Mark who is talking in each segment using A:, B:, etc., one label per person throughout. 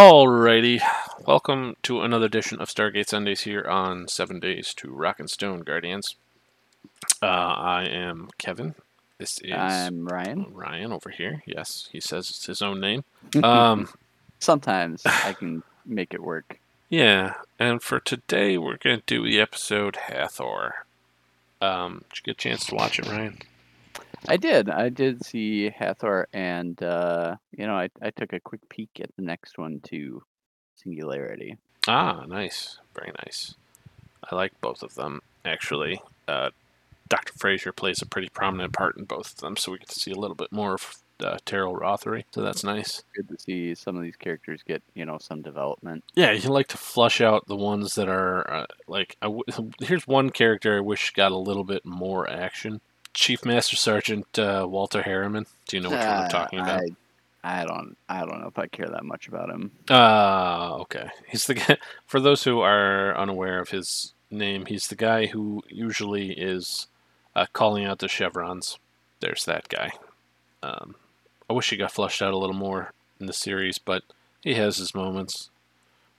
A: Alrighty, welcome to another edition of Stargate Sundays here on Seven Days to Rock and Stone Guardians. Uh, I am Kevin. This is
B: I'm Ryan.
A: Ryan over here. Yes, he says it's his own name. Um,
B: Sometimes I can make it work.
A: yeah, and for today we're going to do the episode Hathor. Um, did you get a chance to watch it, Ryan?
B: I did. I did see Hathor, and uh, you know, I, I took a quick peek at the next one too, Singularity.
A: Ah, nice. Very nice. I like both of them, actually. Uh, Dr. Fraser plays a pretty prominent part in both of them, so we get to see a little bit more of uh, Teryl Rothery, so that's nice.
B: Good to see some of these characters get you know some development.
A: Yeah, you like to flush out the ones that are, uh, like, I w- here's one character I wish got a little bit more action. Chief Master Sergeant uh, Walter Harriman. Do you know which one I'm
B: Uh,
A: talking about?
B: I, I don't. I don't know if I care that much about him.
A: Ah, okay. He's the guy. For those who are unaware of his name, he's the guy who usually is uh, calling out the chevrons. There's that guy. Um, I wish he got flushed out a little more in the series, but he has his moments.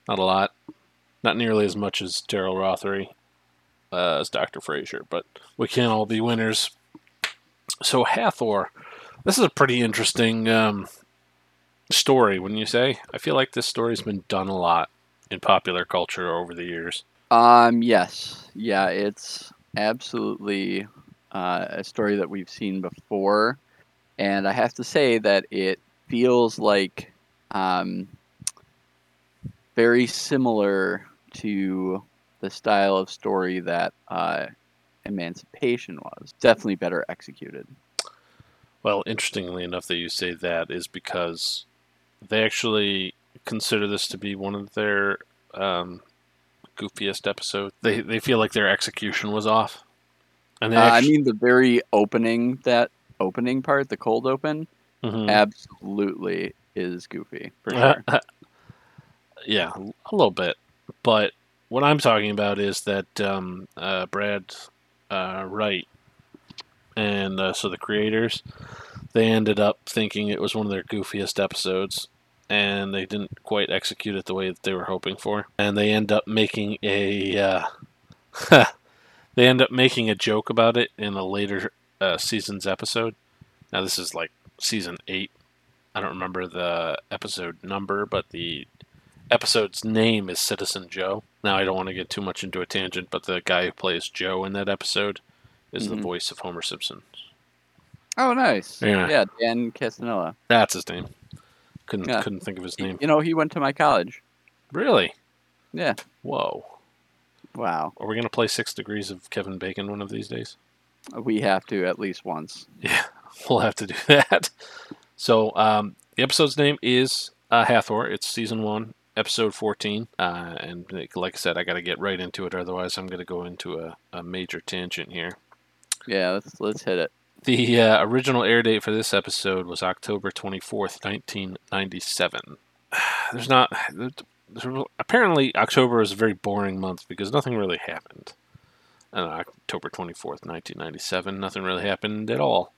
A: Not a lot. Not nearly as much as Teryl Rothery, uh, as Dr. Frazier, but we can't all be winners. So Hathor, this is a pretty interesting um, story, wouldn't you say? I feel like this story's been done a lot in popular culture over the years.
B: Um. Yes. Yeah. It's absolutely uh, a story that we've seen before, and I have to say that it feels like um, very similar to the style of story that uh, Emancipation was. Definitely better executed.
A: Well, interestingly enough that you say that is because they actually consider this to be one of their um, goofiest episodes. They they feel like their execution was off. And
B: Uh, I mean, the very opening, that opening part, the cold open,
A: Mhm.
B: absolutely is goofy for sure.
A: yeah, a little bit. But what I'm talking about is that um, uh, Brad uh, and uh, so the creators, they ended up thinking it was one of their goofiest episodes, and they didn't quite execute it the way that they were hoping for, and they end up making a. Uh, they end up making a joke about it in a later uh, season's episode. Now this is like season eight. I don't remember the episode number, but the episode's name is Citizen Joe. Now, I don't want to get too much into a tangent, but the guy who plays Joe in that episode is the
B: Mhm.
A: voice of Homer Simpson.
B: Oh, nice.
A: Yeah.
B: Yeah, Dan Castellaneta.
A: That's his name. Couldn't
B: Yeah.
A: couldn't think of his name.
B: you know, he went to my college.
A: Really?
B: Yeah.
A: Whoa.
B: Wow.
A: Are we gonna play Six Degrees of Kevin Bacon one of these days?
B: We have to at least once.
A: Yeah, we'll have to do that. So, um, the episode's name is uh, Hathor. It's season one, episode 14. Uh, and like- I said, I got to get right into it, otherwise, I'm going to go into a, a major tangent here.
B: Yeah, let's let's hit it.
A: The uh, original air date for this episode was October 24th, 1997. There's not. There's, apparently, October is a very boring month because nothing really happened. On October 24th, 1997, nothing really happened at all.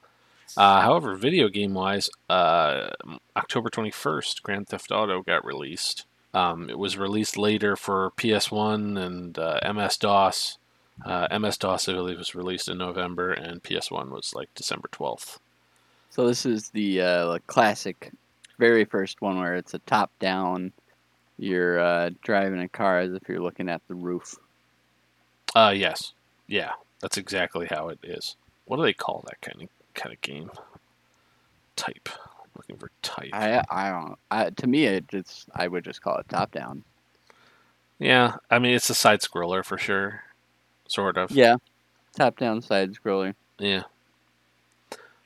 A: Uh, however, video game wise, uh, October 21st, Grand Theft Auto got released. Um, it was released later for PS1 and uh, MS DOS. Uh, MS DOS, I believe, was released in November, and PS1 was like December 12th.
B: So this is the uh, classic, very first one where it's a top down. You're uh, driving a car as if you're looking at the roof.
A: Uh, yes. Yeah, that's exactly how it is. What do they call that kind of kind of game? Type. Looking for type.
B: I I don't. I, to me, it just I would just call it top down.
A: Yeah, I mean it's a side scroller for sure. Sort of.
B: Yeah, top down side scroller.
A: Yeah.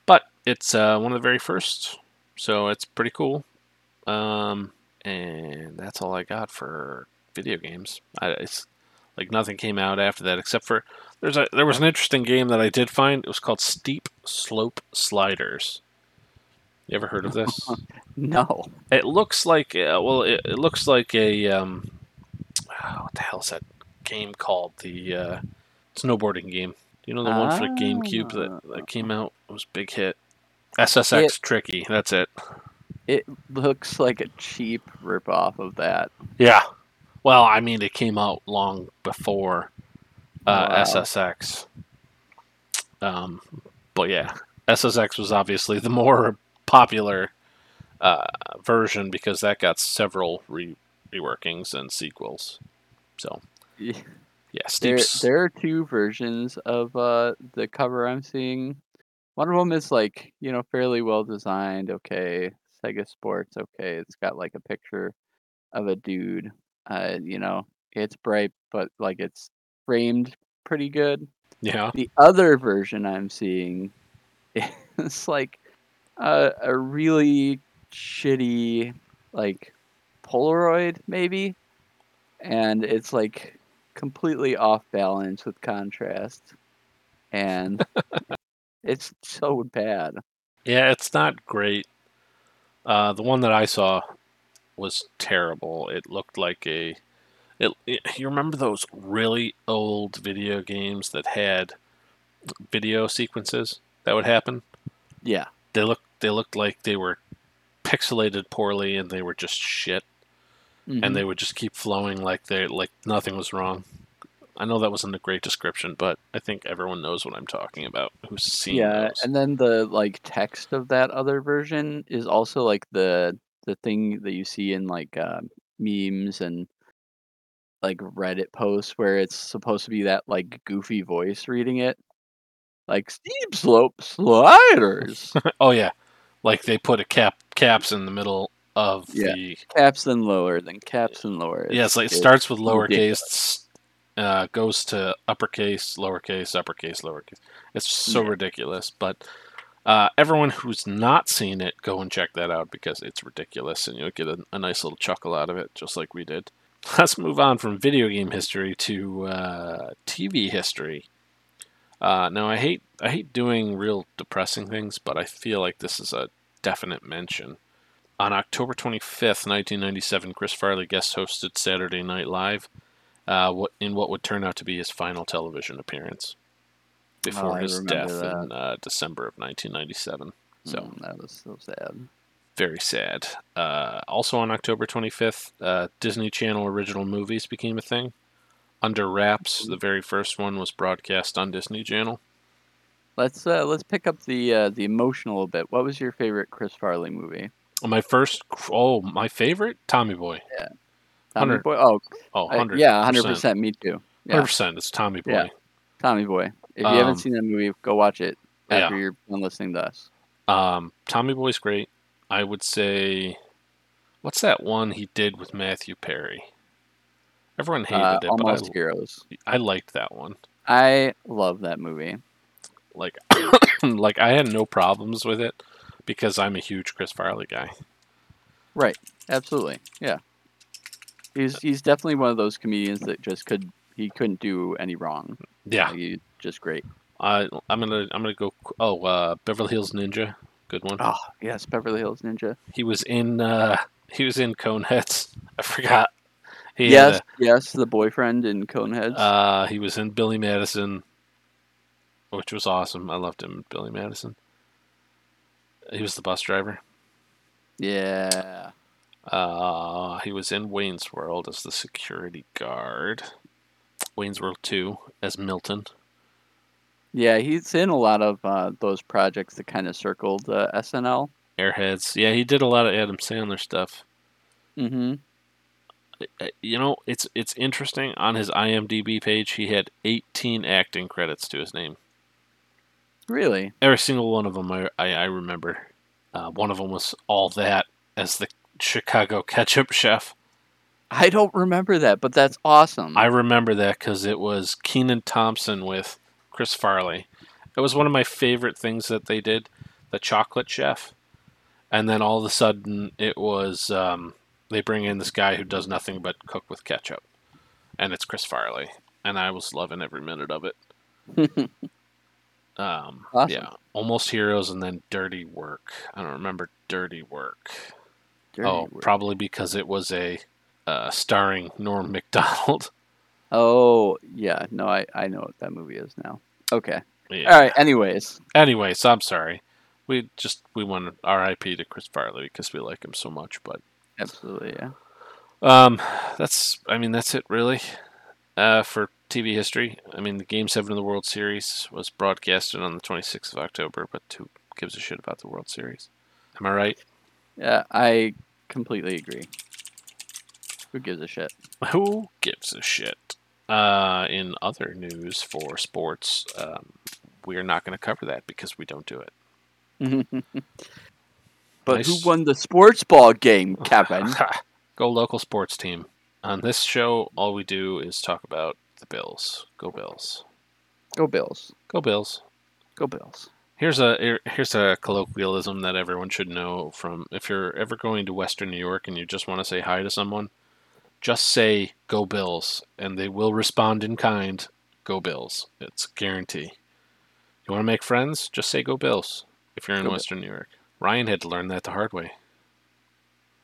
A: But it's uh, one of the very first, so it's pretty cool. Um, and that's all I got for video games. I, it's like nothing came out after that except for there's a there was an interesting game that I did find. It was called Steep Slope Sliders. You ever heard of this?
B: No.
A: It looks like uh, well, it, it looks like a um, what the hell is that game called? The uh, snowboarding game. You know the one for the GameCube that, that came out? It was a big hit. SSX
B: It-
A: Tricky. That's it.
B: It looks like a cheap ripoff of that.
A: Yeah. Well, I mean, it came out long before uh,
B: Wow.
A: SSX. Um, but yeah, SSX was obviously the more popular uh, version because that got several re- reworkings and sequels. So
B: Yeah. There, there are two versions of uh, the cover I'm seeing. One of them is like you know fairly well designed. Okay, Sega Sports. Okay, it's got like a picture of a dude. Uh, you know, it's bright, but like it's framed pretty good.
A: yeah,
B: The other version I'm seeing is like a, a really shitty like Polaroid maybe, and it's like completely off balance with contrast, and it's so bad.
A: yeah, it's not great. Uh, the one that I saw was terrible. It looked like a. It, it, you remember those really old video games that had video sequences that would happen?
B: Yeah,
A: they looked they looked like they were pixelated poorly and they were just shit
B: mhm.
A: and they would just keep flowing like they like nothing was wrong. I know that wasn't a great description, but I think everyone knows what I'm talking about who's seen
B: yeah,
A: those.
B: and then the like text of that other version is also like the the thing that you see in like uh, memes and like Reddit posts where it's supposed to be that like goofy voice reading it, like steep slope sliders,
A: oh yeah, like they put a cap caps in the middle of
B: Yeah.
A: the
B: caps and lower, then caps and lower.
A: yeah. It's like it starts with lowercase, uh, goes to uppercase, lowercase, uppercase, lowercase. It's so
B: Yeah.
A: ridiculous, but. Uh, everyone who's not seen it, go and check that out because it's ridiculous, and you'll get a, a nice little chuckle out of it, just like we did. Let's move on from video game history to uh, TV history. Uh, now, I hate I hate doing real depressing things, but I feel like this is a definite mention. On October 25th, 1997, Chris Farley guest hosted Saturday Night Live uh, what, in what would turn out to be his final television appearance before
B: Oh,
A: his death
B: that.
A: in uh, December of 1997. So
B: Mm, that was so sad.
A: very sad. Uh, also on October 25th, uh, Disney Channel original movies became a thing. Under Wraps, the very first one was broadcast on Disney Channel.
B: Let's uh, let's pick up the uh, the emotional a bit. What was your favorite Chris Farley movie?
A: My first, oh, my favorite, Tommy Boy.
B: Yeah, Tommy
A: 100.
B: Boy. Oh,
A: Oh,
B: I- yeah, hundred percent. Me too. Yeah,
A: 100%. It's Tommy Boy.
B: Yeah. Tommy Boy. If you
A: Um,
B: haven't seen that movie, go watch it
A: yeah.
B: after you're done listening to us.
A: Um, Tommy Boy's great. I would say, what's that one he did with Matthew Perry? Everyone hated
B: Uh,
A: it,
B: Almost
A: but
B: Heroes.
A: I, I liked that one.
B: I love that movie.
A: Like, like I had no problems with it because I'm a huge Chris Farley guy. Right.
B: Absolutely. Yeah. He's he's definitely one of those comedians that just could he couldn't do any wrong.
A: Yeah,
B: Like, he's just great.
A: I I'm gonna I'm gonna go. Oh, uh, Beverly Hills Ninja, good one.
B: Oh yes, Beverly Hills Ninja.
A: He was in uh, he was in Coneheads. I forgot. He
B: yes, yes, the boyfriend in Coneheads.
A: a- uh, he was in Billy Madison, which was awesome. I loved him, in Billy Madison. He was the bus driver.
B: yeah.
A: Uh, he was in Wayne's World as the security guard. Wayne's World 2 as Milton.
B: Yeah, he's in a lot of uh, those projects that kind of circled uh, SNL.
A: Airheads. Yeah, he did a lot of Adam Sandler stuff.
B: Mm-hmm.
A: Uh, You know, it's it's interesting. On his IMDb page, he had 18 acting credits to his name.
B: Really?
A: Every single one of them, I I, I remember. Uh, one of them was all that as the Chicago ketchup chef.
B: I don't remember that, but that's awesome.
A: I remember that because it was Kenan Thompson with Chris Farley. It was one of my favorite things that they did, the chocolate chef. And then all of a sudden, it was um, they bring in this guy who does nothing but cook with ketchup, and it's Chris Farley, and I was loving every minute of it. Um,
B: Awesome.
A: Yeah, almost heroes, and then Dirty Work. I don't remember Dirty Work.
B: Dirty
A: oh,
B: Work.
A: probably because it was a uh, starring Norm Macdonald.
B: Oh, yeah. No, I, I know what that movie is now. Okay.
A: yeah.
B: All right. Anyways,
A: Anyways, I'm sorry. We just we want R.I.P. to Chris Farley because we like him so much. But
B: Absolutely, yeah.
A: um, that's I mean that's it really. Uh, for TV history, I mean the Game Seven of the World Series was broadcasted on the 26th of October, but who gives a shit about the World Series? Am I right?
B: Yeah, I completely agree. Who gives a shit?
A: Who gives a shit? Uh, in other news for sports, um, we're not going to cover that because we don't do it.
B: But
A: Nice.
B: who won the sports ball game, Kevin?
A: Go local sports team. On this show, all we do is talk about the Bills. Go Bills.
B: Go Bills.
A: Go Bills.
B: Go Bills.
A: Here's a here's a colloquialism that everyone should know from if you're ever going to Western New York and you just want to say hi to someone, just say "Go Bills" and they will respond in kind. Go Bills. It's a guarantee. You want to make friends? Just say "Go Bills." If you're in
B: Go Bill-
A: Western New York, Ryan had to learn that the hard way.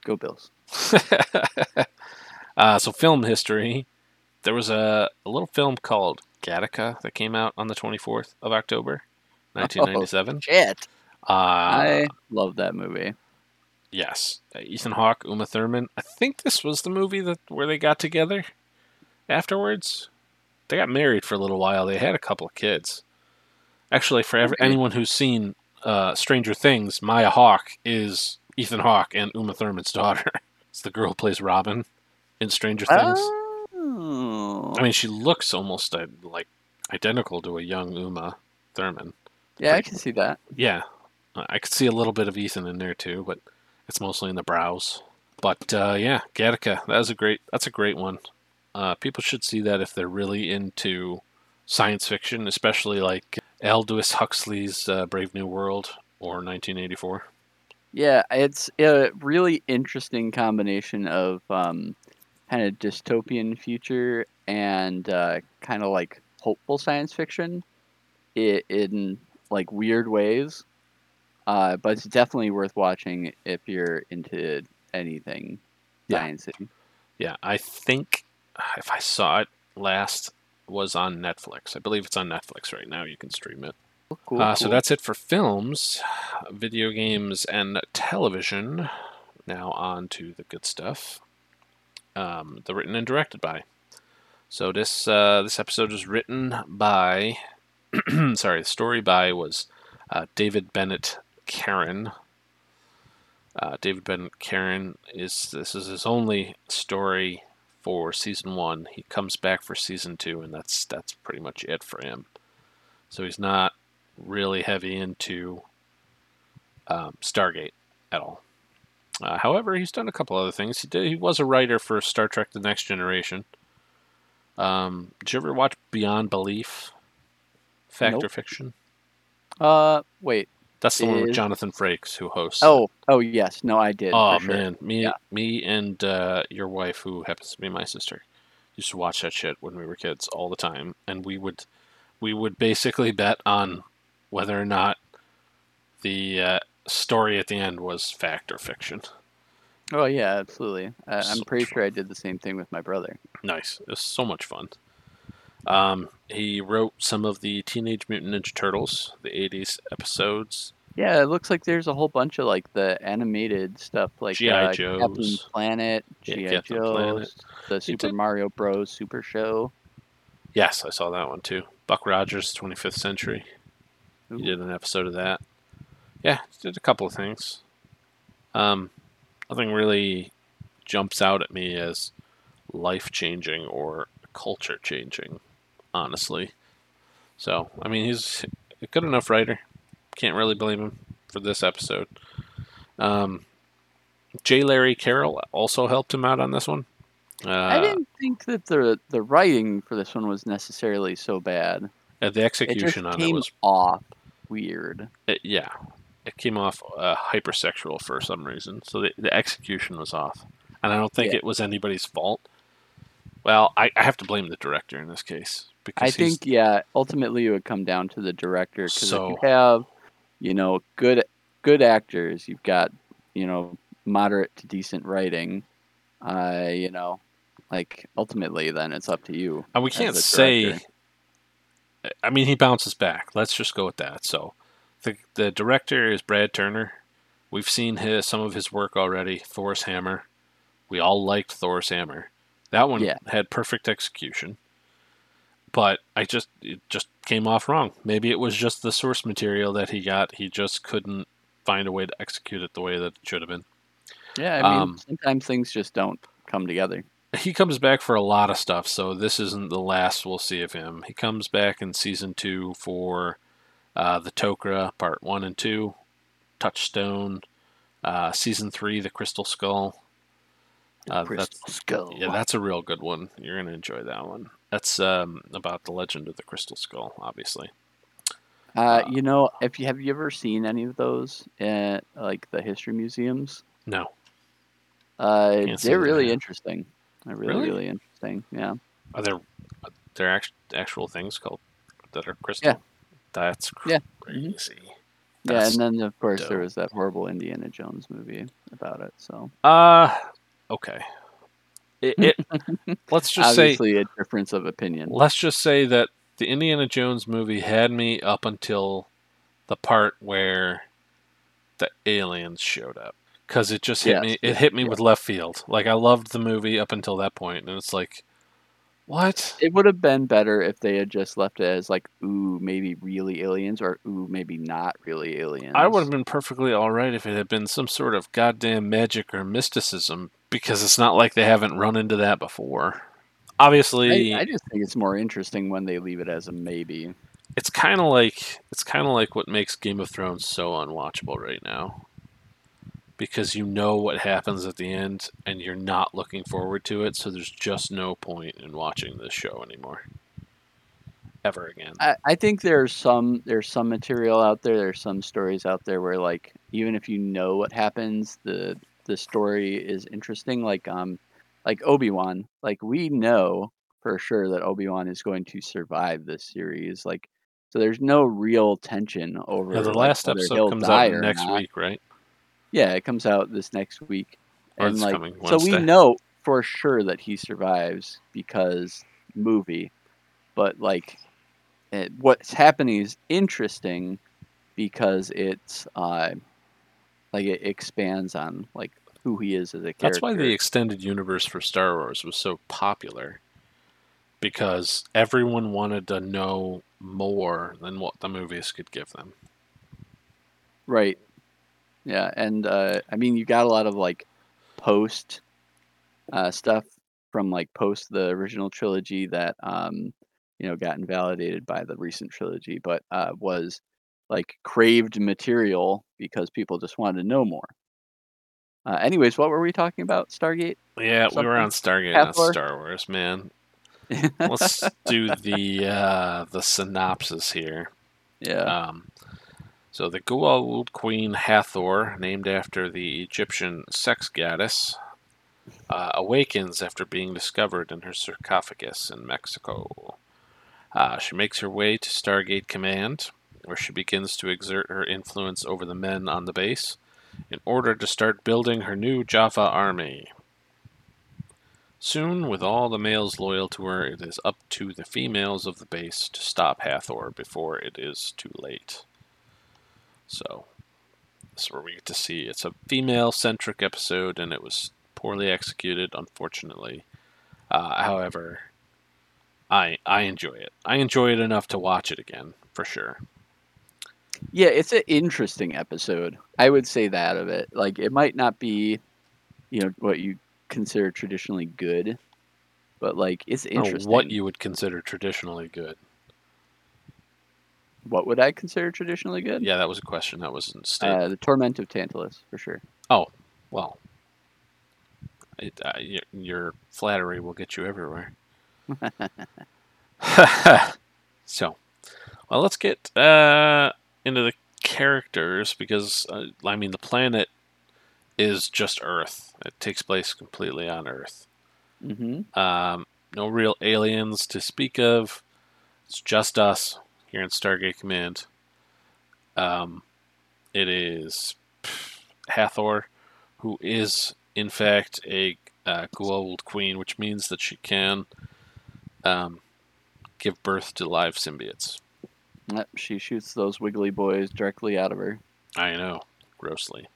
B: Go Bills.
A: uh, so film history. There was a, a little film called Gattaca that came out on the 24th of October, 1997.
B: Shit.
A: Uh,
B: I love that movie.
A: yes, uh, Ethan Hawke, Uma Thurman. I think this was the movie that where they got together afterwards. They got married for a little while. They had a couple of kids. Actually, for ever,
B: Okay.
A: anyone who's seen uh, Stranger Things, Maya Hawke is Ethan Hawke and Uma Thurman's daughter. it's the girl who plays Robin in Stranger Things.
B: Oh.
A: I mean, she looks almost uh, like identical to a young Uma Thurman.
B: yeah, I can see that.
A: Yeah, I I could see a little bit of Ethan in there too, but it's mostly in the brows. But uh, yeah, Gattaca, that was a great. That's a great one. Uh, people should see that if they're really into science fiction, especially like Aldous Huxley's uh, Brave New World or 1984.
B: Yeah, it's a really interesting combination of um, kind of dystopian future and uh, kind of like hopeful science fiction in like weird ways. Uh, but it's definitely worth watching if you're into anything
A: Yeah.
B: sciencey.
A: Yeah, I think if I saw it last was on Netflix. I believe it's on Netflix right now. You can stream it.
B: Cool.
A: uh, So
B: cool.
A: that's it for films, video games, and television. Now on to the good stuff. Um, the written and directed by. So this uh, this episode was written by. sorry, the story by was uh, David Bennett Carren. Uh, David Bennett Carren is this is his only story for season one. He comes back for season two, and that's that's pretty much it for him. So he's not really heavy into um, Stargate at all. Uh, however, he's done a couple other things. He did. He was a writer for Star Trek: The Next Generation. Um, did you ever watch Beyond Belief? Fact or fiction?
B: uh, wait.
A: That's the one with Jonathan Frakes who hosts.
B: Oh, oh yes. No, I did.
A: oh
B: sure.
A: man, me,
B: Yeah.
A: me, and uh, your wife, who happens to be my sister, used to watch that shit when we were kids all the time, and we would, we would basically bet on whether or not the uh, story at the end was fact or fiction.
B: Oh yeah, absolutely. Uh, I'm
A: So
B: pretty sure I did the same thing with my brother.
A: Nice. It was so much fun. Um, he wrote some of the Teenage Mutant Ninja Turtles, the 80s episodes.
B: Yeah, it looks like there's a whole bunch of like the animated stuff, like
A: G.I.
B: uh, Captain Planet,
A: Yeah,
B: GI
A: Captain
B: Joe's,
A: Planet.
B: the Super
A: did-
B: Mario Bros. Super Show.
A: Yes, I saw that one too. Buck Rogers, 25th Century. He did an episode of that. Yeah, did a couple of things. Um, nothing really jumps out at me as life changing or culture changing, honestly. So, I mean, he's a good enough writer. Can't really blame him for this episode. Um, J. Larry Carroll also helped him out on this one. Uh,
B: I didn't think that the the writing for this one was necessarily so bad.
A: uh, the
B: It
A: execution on it was
B: off weird.
A: it, yeah, it came off uh, hypersexual for some reason. So the, the execution was off, and I don't think
B: Yeah.
A: it was anybody's fault. Well, I, I have to blame the director in this case because
B: I think yeah, ultimately it would come down to the director because
A: So-
B: if you have, you know, good good actors, you've got, you know, moderate to decent writing, uh, you know, like ultimately then it's up to you.
A: and we can't say. I mean, he bounces back. Let's just go with that. So, the the director is Brad Turner. We've seen his some of his work already. Thor's Hammer. We all liked Thor's Hammer. That one
B: Yeah.
A: had perfect execution. But I just it just came off wrong. Maybe it was just the source material that he got. He just couldn't find a way to execute it the way that it should have been.
B: Yeah, I mean,
A: Um,
B: sometimes things just don't come together.
A: he comes back for a lot of stuff, so this isn't the last we'll see of him. He comes back in season two for uh, the Tok'ra part one and two, Touchstone, uh, season three, the Crystal Skull. Uh,
B: Crystal Skull.
A: Yeah, that's a real good one. You're gonna enjoy that one. That's um, about the legend of the Crystal Skull, obviously.
B: Uh, you know, if you have you ever seen any of those at like the history museums?
A: No,
B: Uh, they're really
A: have.
B: interesting. They're really,
A: Really?
B: really interesting. Yeah.
A: are there are there act- actual things called that are crystal?
B: Yeah.
A: That's
B: Yeah.
A: crazy.
B: Yeah,
A: That's
B: and then of course there was that horrible Indiana Jones movie about it. So
A: Uh okay. It, it let's just say
B: obviously a difference of opinion.
A: let's just say that the Indiana Jones movie had me up until the part where the aliens showed up cuz it just hit
B: Yes,
A: me it hit me with left field. Like I loved the movie up until that point and it's like what?
B: It would have been better if they had just left it as like, ooh, maybe really aliens, or ooh, maybe not really aliens.
A: I would have been perfectly all right if it had been some sort of goddamn magic or mysticism because it's not like they haven't run into that before. Obviously,
B: I, I just think it's more interesting when they leave it as a maybe.
A: it's kind of like it's kind of like what makes Game of Thrones so unwatchable right now. Because you know what happens at the end and you're not looking forward to it, so there's just no point in watching this show anymore. Ever again.
B: I, I think there's some there's some material out there. There's some stories out there where like even if you know what happens, the the story is interesting. Like um, like Obi Wan. Like we know for sure that Obi Wan is going to survive this series. Like so, there's no real tension over.
A: Yeah, the last
B: whether
A: episode comes out next
B: not.
A: week, right?
B: Yeah, it comes out this next week.
A: Or
B: and
A: it's
B: like so we know for sure that he survives because movie. But like it, what's happening is interesting because it's uh like it expands on like who he is as a character.
A: That's why the extended universe for Star Wars was so popular. Because everyone wanted to know more than what the movies could give them.
B: Right. Yeah, and uh, I mean, you got a lot of like post uh, stuff from like post the original trilogy that um, you know got invalidated by the recent trilogy, but uh, was like craved material because people just wanted to know more. Uh, anyways, what were we talking about? Stargate.
A: Yeah, we were on Stargate, not Star Wars, man. Let's do the uh, the synopsis here.
B: yeah.
A: Um, so the Goa'uld Queen Hathor, named after the Egyptian sex goddess, uh, awakens after being discovered in her sarcophagus in Mexico. Uh, she makes her way to Stargate Command, where she begins to exert her influence over the men on the base in order to start building her new Jaffa army. Soon, with all the males loyal to her, it is up to the females of the base to stop Hathor before it is too late. So, this is where we get to see it's a female centric episode, and it was poorly executed, unfortunately. Uh, however, I I enjoy it. I enjoy it enough to watch it again for sure.
B: Yeah, it's an interesting episode. I would say that of it. Like it might not be, you know, what you consider traditionally good, but like it's interesting.
A: what you would consider traditionally good.
B: What would I consider traditionally good?
A: Yeah, that was a question that wasn't stated.
B: Uh, the torment of Tantalus for sure.
A: Oh, well, it, uh, your, your flattery will get you everywhere. so, well, let's get uh, into the characters because uh, I mean the planet is just Earth. It takes place completely on Earth.
B: Mm-hmm.
A: Um, no real aliens to speak of. It's just us here in Stargate Command. Um, it is Hathor, who is in fact a uh, Goa'uld queen, which means that she can um, give birth to live symbiotes.
B: Yep, she shoots those wiggly boys directly out of her.
A: I know, grossly.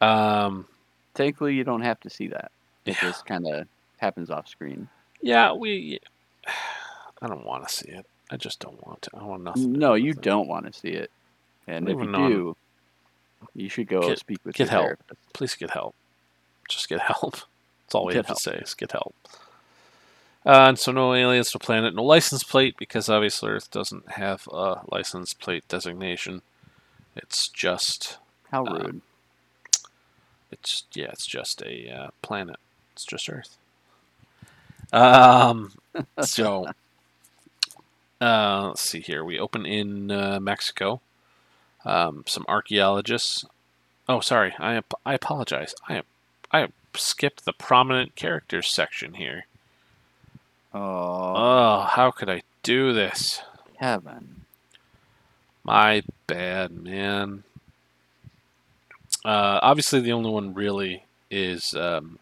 A: Um,
B: Thankfully, you don't have to see that. It
A: Yeah.
B: just kind of happens off screen.
A: yeah, we. I don't want to see it. I just don't want to. I want nothing.
B: No, you
A: it.
B: don't want to see it. And if you do, you should go
A: Get-
B: speak with
A: get help.
B: therapist.
A: Please get help. Just get help. That's all we
B: Get
A: have
B: help.
A: to say is get help. Uh, and so no aliens, no planet, no license plate because obviously Earth doesn't have a license plate designation. It's just
B: How
A: Uh,
B: rude.
A: It's yeah, it's just a uh, planet. It's just Earth. Um. so, uh, let's see here. We open in uh, Mexico. Um, some archaeologists. Oh, sorry. I ap- I apologize. I I skipped the prominent characters section here.
B: oh,
A: Oh, how could I do this?
B: Kevin.
A: My bad, man. Uh, obviously, the only one really is um,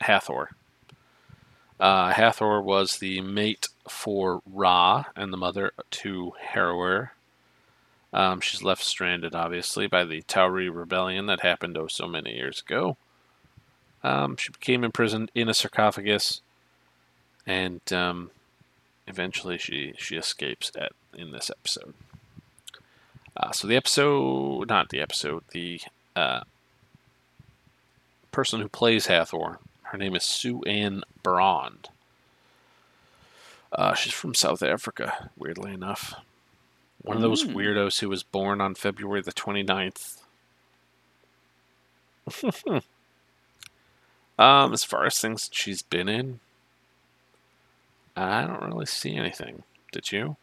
A: Hathor. Uh, Hathor was the mate for Ra and the mother to Heru'ur. Um, she's left stranded, obviously, by the Tau'ri rebellion that happened oh so many years ago. Um, she became imprisoned in a sarcophagus, and um, eventually she she escapes at in this episode. Uh, so the episode, not the episode, the uh, person who plays Hathor, her name is Sue Ann Brond. Uh, she's from South Africa, weirdly enough. One of those
B: Mm.
A: weirdos who was born on February the 29th. um, as far as things she's been in, I don't really see anything. Did you?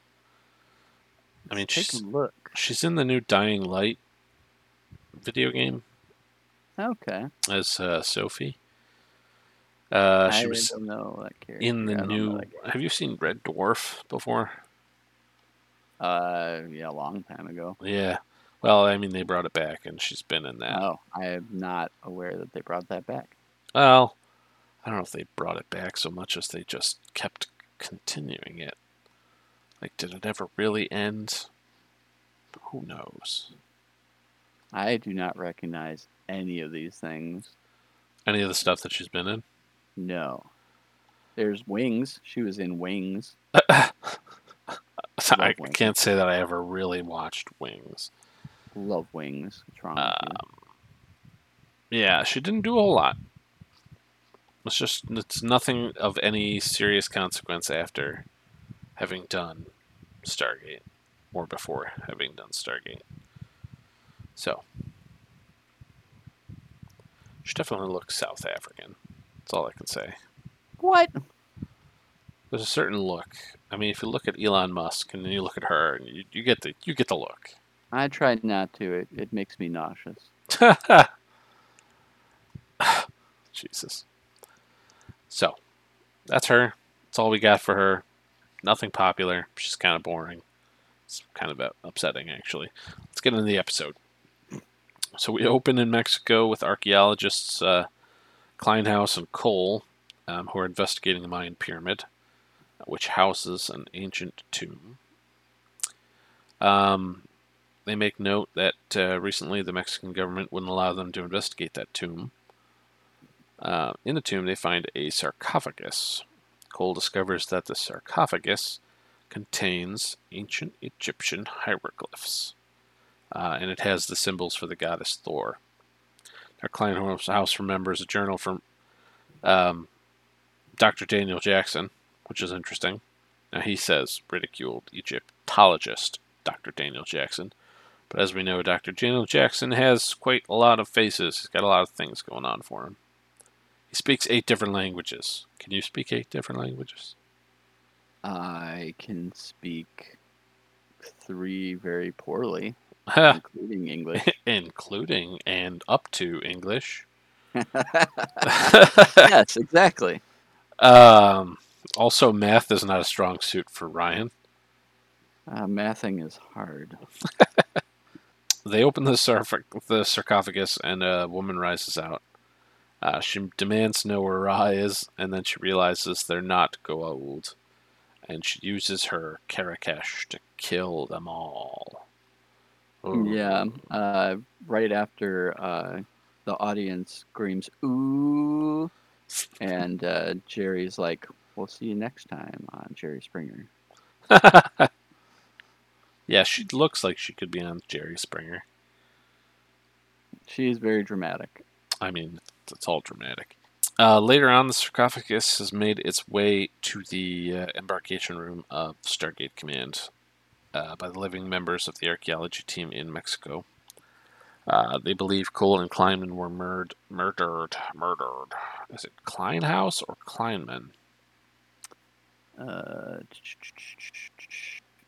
A: I mean,
B: Let's
A: she's
B: look.
A: she's in the new Dying Light video game
B: Okay.
A: as uh, Sophie. Uh, she
B: I
A: was
B: don't know that character.
A: in the
B: I don't know
A: new. Have you seen Red Dwarf before?
B: Uh, yeah, a long time ago.
A: Yeah. Well, I mean, they brought it back, and she's been in that.
B: Oh, I am not aware that they brought that back.
A: Well, I don't know if they brought it back so much as they just kept continuing it. Like, did it ever really end? Who knows?
B: I do not recognize any of these things.
A: Any of the stuff that she's been in?
B: No. There's Wings. She was in Wings.
A: I
B: Wings.
A: can't say that I ever really watched Wings.
B: Love Wings.
A: Um, yeah, she didn't do a whole lot. It's just it's nothing of any serious consequence after having done Stargate or before having done Stargate. So she definitely looks South African. That's all I can say.
B: What?
A: There's a certain look. I mean, if you look at Elon Musk and then you look at her, and you, you get the you get the look.
B: I tried not to. It, it makes me nauseous.
A: Jesus. So, that's her. That's all we got for her. Nothing popular. She's kind of boring. It's kind of upsetting, actually. Let's get into the episode. So, we open in Mexico with archaeologists uh, Kleinhaus and Cole, um, who are investigating the Mayan pyramid, which houses an ancient tomb. Um, they make note that uh, recently the Mexican government wouldn't allow them to investigate that tomb. Uh, in the tomb, they find a sarcophagus. Cole discovers that the sarcophagus contains ancient Egyptian hieroglyphs, uh, and it has the symbols for the goddess Thor. Our Kleinhaus remembers a journal from um, Dr. Daniel Jackson, which is interesting. Now, he says ridiculed Egyptologist Dr. Daniel Jackson. But as we know, Dr. Daniel Jackson has quite a lot of faces. He's got a lot of things going on for him. He speaks eight different languages. Can you speak eight different languages?
B: I can speak three very poorly, including English.
A: Including and up to English.
B: yes, exactly.
A: um, also, math is not a strong suit for Ryan.
B: Uh, mathing is hard.
A: They open the, sarf- the sarcophagus, and a woman rises out. Uh, she demands to know where Ra is, and then she realizes they're not Goa'uld, and she uses her kara kesh to kill them all.
B: Yeah. Uh, right after uh, the audience screams "ooh," and uh, Jerry's like, "We'll see you next time on Jerry Springer."
A: yeah, she looks like she could be on Jerry Springer.
B: She's very dramatic.
A: I mean, it's all dramatic. Uh, later on, the sarcophagus has made its way to the uh, embarkation room of Stargate Command uh, by the living members of the archaeology team in Mexico. Uh, they believe Cole and Kleinman were murd- murdered. Murdered. Is it Kleinhaus or Kleinman?
B: Uh,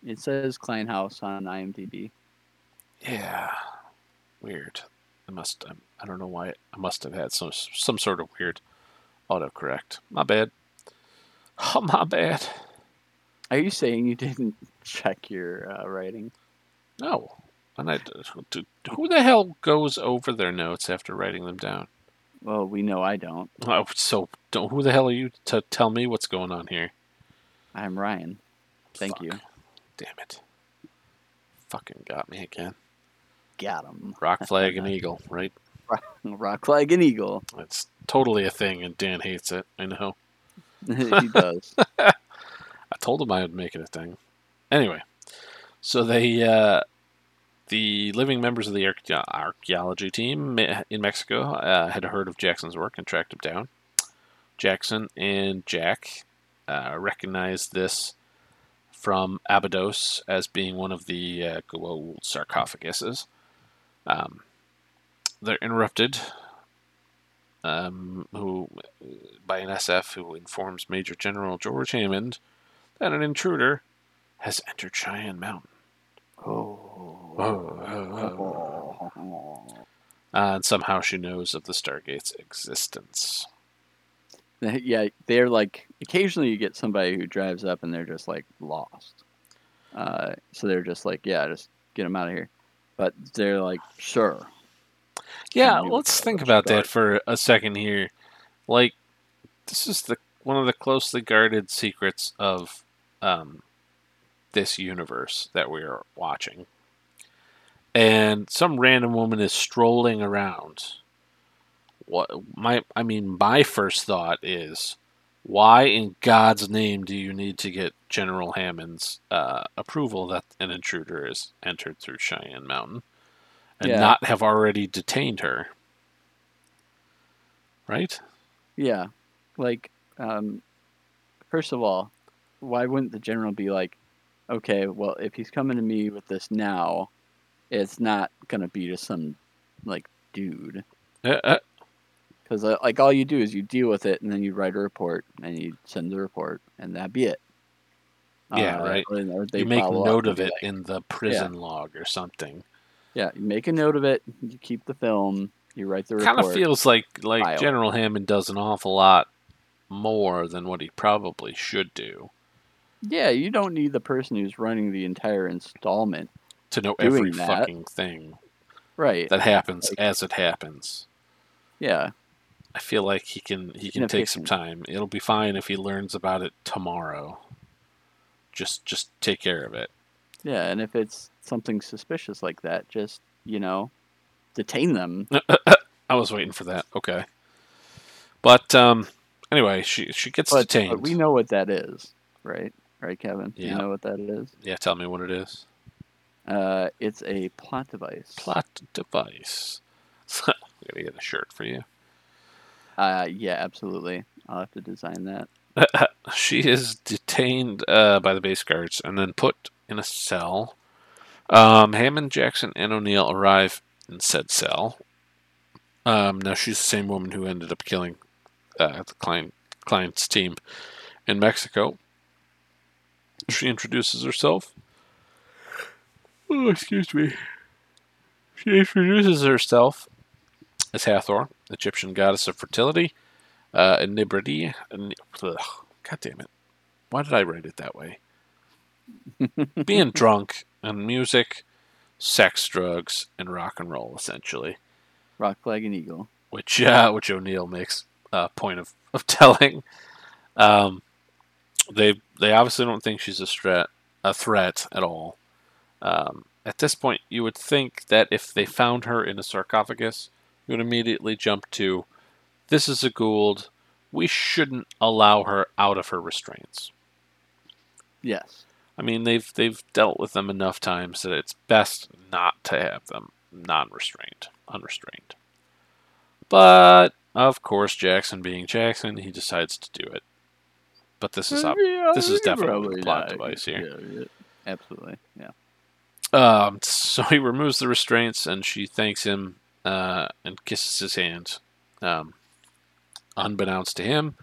B: it says Kleinhaus on IMDb.
A: Yeah. Weird. I must. I, I don't know why. I must have had some some sort of weird autocorrect. My bad. Oh, my bad.
B: Are you saying you didn't check your uh, writing?
A: No. And I, who the hell goes over their notes after writing them down?
B: Well, we know I don't.
A: Oh, so don't. Who the hell are you to tell me what's going on here?
B: I'm Ryan. Thank
A: Fuck.
B: you.
A: Damn it. Fucking got me again.
B: Got him.
A: Rock flag and eagle, right?
B: Rock flag and eagle.
A: It's totally a thing, and Dan hates it. I know.
B: he does.
A: I told him I would make it a thing. Anyway, so they, uh, the living members of the archae- archaeology team in Mexico uh, had heard of Jackson's work and tracked him down. Jackson and Jack uh, recognized this from Abydos as being one of the uh, sarcophaguses. Um, they're interrupted um, who by an SF who informs Major General George Hammond that an intruder has entered Cheyenne Mountain.
B: Oh.
A: Oh, oh, oh. Uh, and somehow she knows of the Stargate's existence.
B: Yeah, they're like occasionally you get somebody who drives up and they're just like lost. Uh, so they're just like, yeah, just get them out of here. But they're like, sure.
A: Yeah, let's think about that for a second here. Like, this is the one of the closely guarded secrets of um, this universe that we are watching. And some random woman is strolling around. What my I mean, my first thought is, why in God's name do you need to get General Hammond's uh, approval that an intruder has entered through Cheyenne Mountain, and
B: Yeah.
A: not have already detained her? Right?
B: Yeah. Like, um, first of all, why wouldn't the general be like, okay, well, if he's coming to me with this now, it's not going to be to some, like, dude.
A: Uh, uh,
B: Because, uh, like, all you do is you deal with it and then you write a report and you send the report and that'd be it.
A: Yeah,
B: Uh,
A: right.
B: or- or they
A: you make note of it
B: like-
A: in the prison log or something.
B: yeah, you make a note of it, you keep the film, you write the report.
A: Kind of feels like like
B: file.
A: General Hammond does an awful lot more than what he probably should do
B: yeah, you don't need the person who's running the entire installment.
A: to know every
B: that.
A: fucking thing
B: Right.
A: that happens
B: Like-
A: as it happens.
B: yeah.
A: I feel like he can he can take some time. It'll be fine if he learns about it tomorrow. Just just take care of it.
B: Yeah, and if it's something suspicious like that, just, you know, detain them.
A: I was waiting for that. Okay. But um anyway, she she gets
B: But,
A: detained.
B: but we know what that is, right? Right, Kevin?
A: Yeah.
B: You know what that is?
A: Yeah, tell me what it is.
B: Uh, it's a plot device.
A: Plot device. I'm gonna get a shirt for you.
B: Uh, yeah, absolutely. I'll have to design that.
A: she is detained uh, by the base guards and then put in a cell. Um, Hammond, Jackson, and O'Neill arrive in said cell. Um, now she's the same woman who ended up killing uh, the client client's team in Mexico. She introduces herself. Oh, excuse me. She introduces herself as Hathor, Egyptian goddess of fertility, uh, Nibridi. Ugh, God damn it. Why did I write it that way? Being drunk and music, sex, drugs, and rock and roll, essentially.
B: Rock flag and eagle.
A: Which uh, which O'Neill makes a point of, of telling. Um, they they obviously don't think she's a threat a threat at all. Um, at this point, you would think that if they found her in a sarcophagus, you would immediately jump to, "This is a Goa'uld. We shouldn't allow her out of her restraints."
B: Yes.
A: I mean, they've they've dealt with them enough times that it's best not to have them non-restrained, unrestrained. But of course, Jackson being Jackson, he decides to do it. But this is up.
B: Yeah,
A: this is definitely
B: probably
A: the plot
B: not.
A: device here.
B: Yeah, yeah. Absolutely. Yeah.
A: Um, so he removes the restraints, and she thanks him uh, and kisses his hand. Um, unbeknownst to him,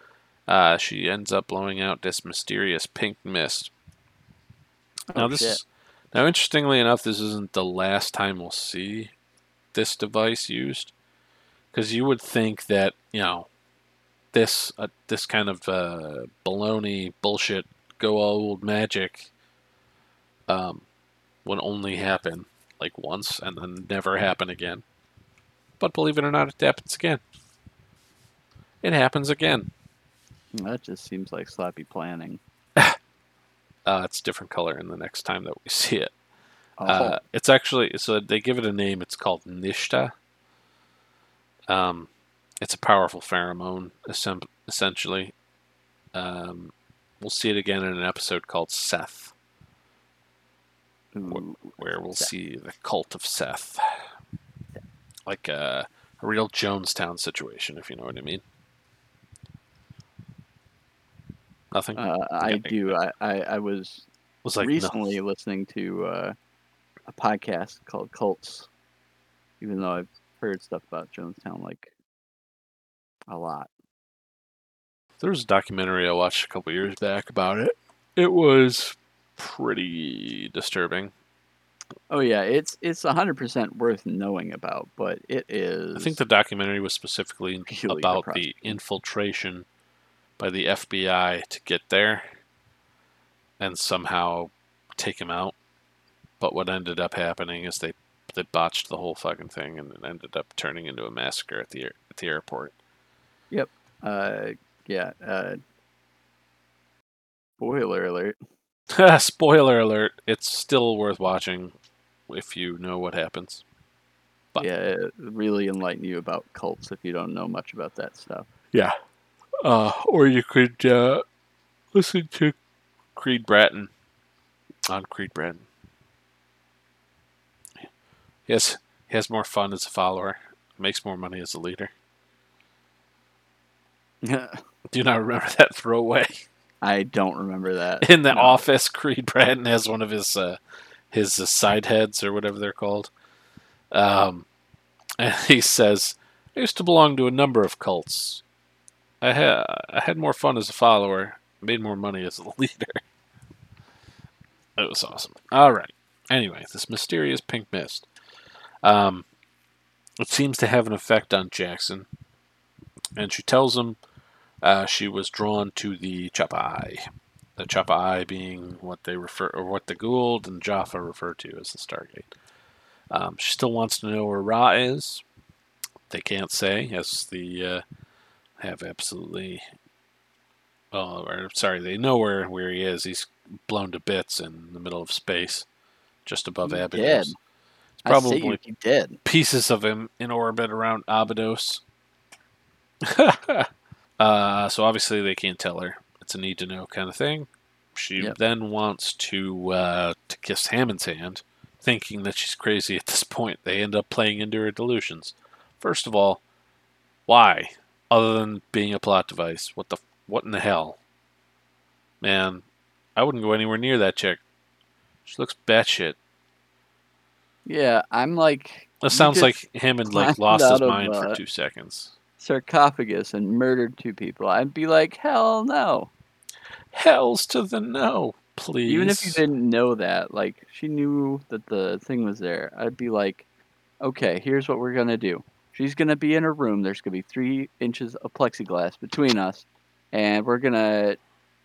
A: uh, she ends up blowing out this mysterious pink mist. now
B: Oh,
A: this
B: shit.
A: is now interestingly enough, this isn't the last time we'll see this device used, because you would think that you know this uh, this kind of uh, baloney bullshit Goa'uld magic um, would only happen like once and then never happen again. But believe it or not, it happens again. It happens again.
B: That just seems like sloppy planning.
A: Uh, it's different color in the next time that we see it.
B: Oh,
A: Uh, it's actually so they give it a name. It's called Nishta. Um, it's a powerful pheromone, essentially. Um, we'll see it again in an episode called Seth,
B: ooh.
A: where we'll
B: Seth.
A: see the cult of Seth, like a, a real Jonestown situation, if you know what I mean. Nothing.
B: Uh, I do. I, I, I was
A: was like no-
B: recently listening to uh, a podcast called Cults, even though I've heard stuff about Jonestown like a lot.
A: There was a documentary I watched a couple years back about it. It was pretty disturbing.
B: Oh yeah, it's it's hundred percent worth knowing about, but it is.
A: I think the documentary was specifically about the infiltration by the FBI to get there and somehow take him out. But what ended up happening is they they botched the whole fucking thing and it ended up turning into a massacre at the at the airport.
B: Uh, yeah. Uh, spoiler alert.
A: Spoiler alert! It's still worth watching if you know what happens. But-
B: Yeah, really enlighten you about cults if you don't know much about that stuff.
A: Yeah. Uh, or you could uh, listen to Creed Bratton on Creed Bratton. Yes, he has more fun as a follower, makes more money as a leader. Do you not remember that throwaway
B: I don't remember that.
A: in the
B: No.
A: office? Creed Bratton has one of his uh, his uh, side heads or whatever they're called, um, and he says, "I used to belong to a number of cults. I had I had more fun as a follower, made more money as a leader. That was awesome. All right. Anyway, this mysterious pink mist. Um, it seems to have an effect on Jackson, and she tells him uh, she was drawn to the Chappa'ai. The Chappa'ai being what they refer, or what the Goa'uld and Jaffa refer to as the Stargate. Um, she still wants to know where Ra is. They can't say, as the uh, have absolutely. Oh, or sorry, they know where where he is. He's blown to bits in the middle of space, just above
B: He
A: Abydos.
B: dead.
A: It's
B: I
A: probably
B: say you, he did.
A: pieces of him in orbit around Abydos. uh, so obviously they can't tell her. It's a need to know kind of thing. She
B: Yep.
A: then wants to uh, to kiss Hammond's hand, thinking that she's crazy at this point. They end up playing into her delusions. First of all, why? Other than being a plot device, what the what in the hell? Man, I wouldn't go anywhere near that chick. She looks batshit.
B: Yeah, I'm like
A: That sounds like Hammond like lost his
B: of,
A: mind
B: uh,
A: for two seconds.
B: Sarcophagus and murdered two people. I'd be like, hell no.
A: Hells to the no, please.
B: Even if you didn't know that, like she knew that the thing was there, I'd be like, okay, here's what we're gonna do. She's gonna be in her room. There's gonna be three inches of plexiglass between us, and we're gonna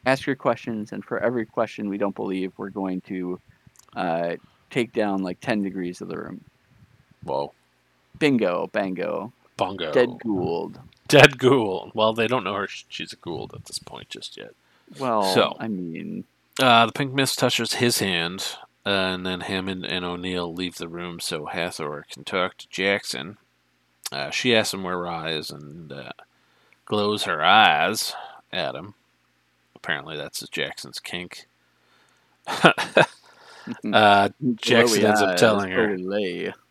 B: ask her questions. And for every question we don't believe, we're going to uh, take down like ten degrees of the room.
A: Whoa,
B: Bingo, bango,
A: bongo.
B: dead Goa'uld.
A: Dead ghoul. Well, they don't know her. She's a Goa'uld at this point just yet.
B: Well,
A: So-
B: I mean,
A: Uh, the pink mist touches his hand, Uh, and then Hammond and O'Neill leave the room so Hathor can talk to Jackson. Uh, she asks him where Ra is and uh, glows her eyes at him. Apparently, that's Jackson's kink. uh, Jackson ends up telling her.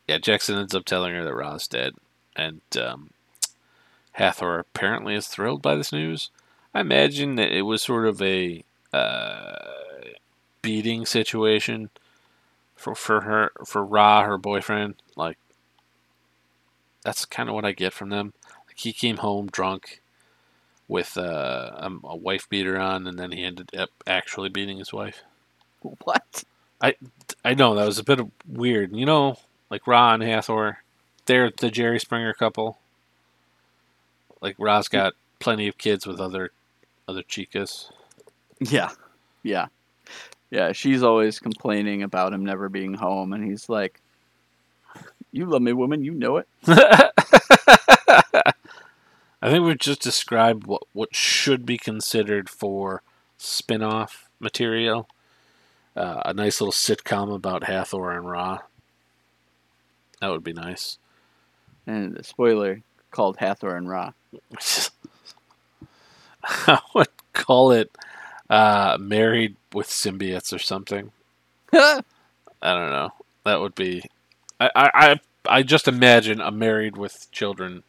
A: Yeah, Jackson ends up telling her that Ra's dead, and um, Hathor apparently is thrilled by this news. I imagine that it was sort of a uh, beating situation for for her for Ra, her boyfriend. Like that's kind of what I get from them. Like he came home drunk with uh, a, a wife beater on, and then he ended up actually beating his wife.
B: What?
A: I know that was a bit of weird. You know, like Ra and Hathor, they're the Jerry Springer couple. Like Ra's got plenty of kids with other other chicas.
B: Yeah, yeah, yeah. She's always complaining about him never being home, and he's like, "You love me, woman. You know it."
A: I think we've just described what what should be considered for spin-off material. Uh, a nice little sitcom about Hathor and Ra. That would be nice.
B: And the spoiler called Hathor and Ra.
A: I would call it uh, married with symbiotes or something. I don't know. That would be. I, I, I, just imagine a married with children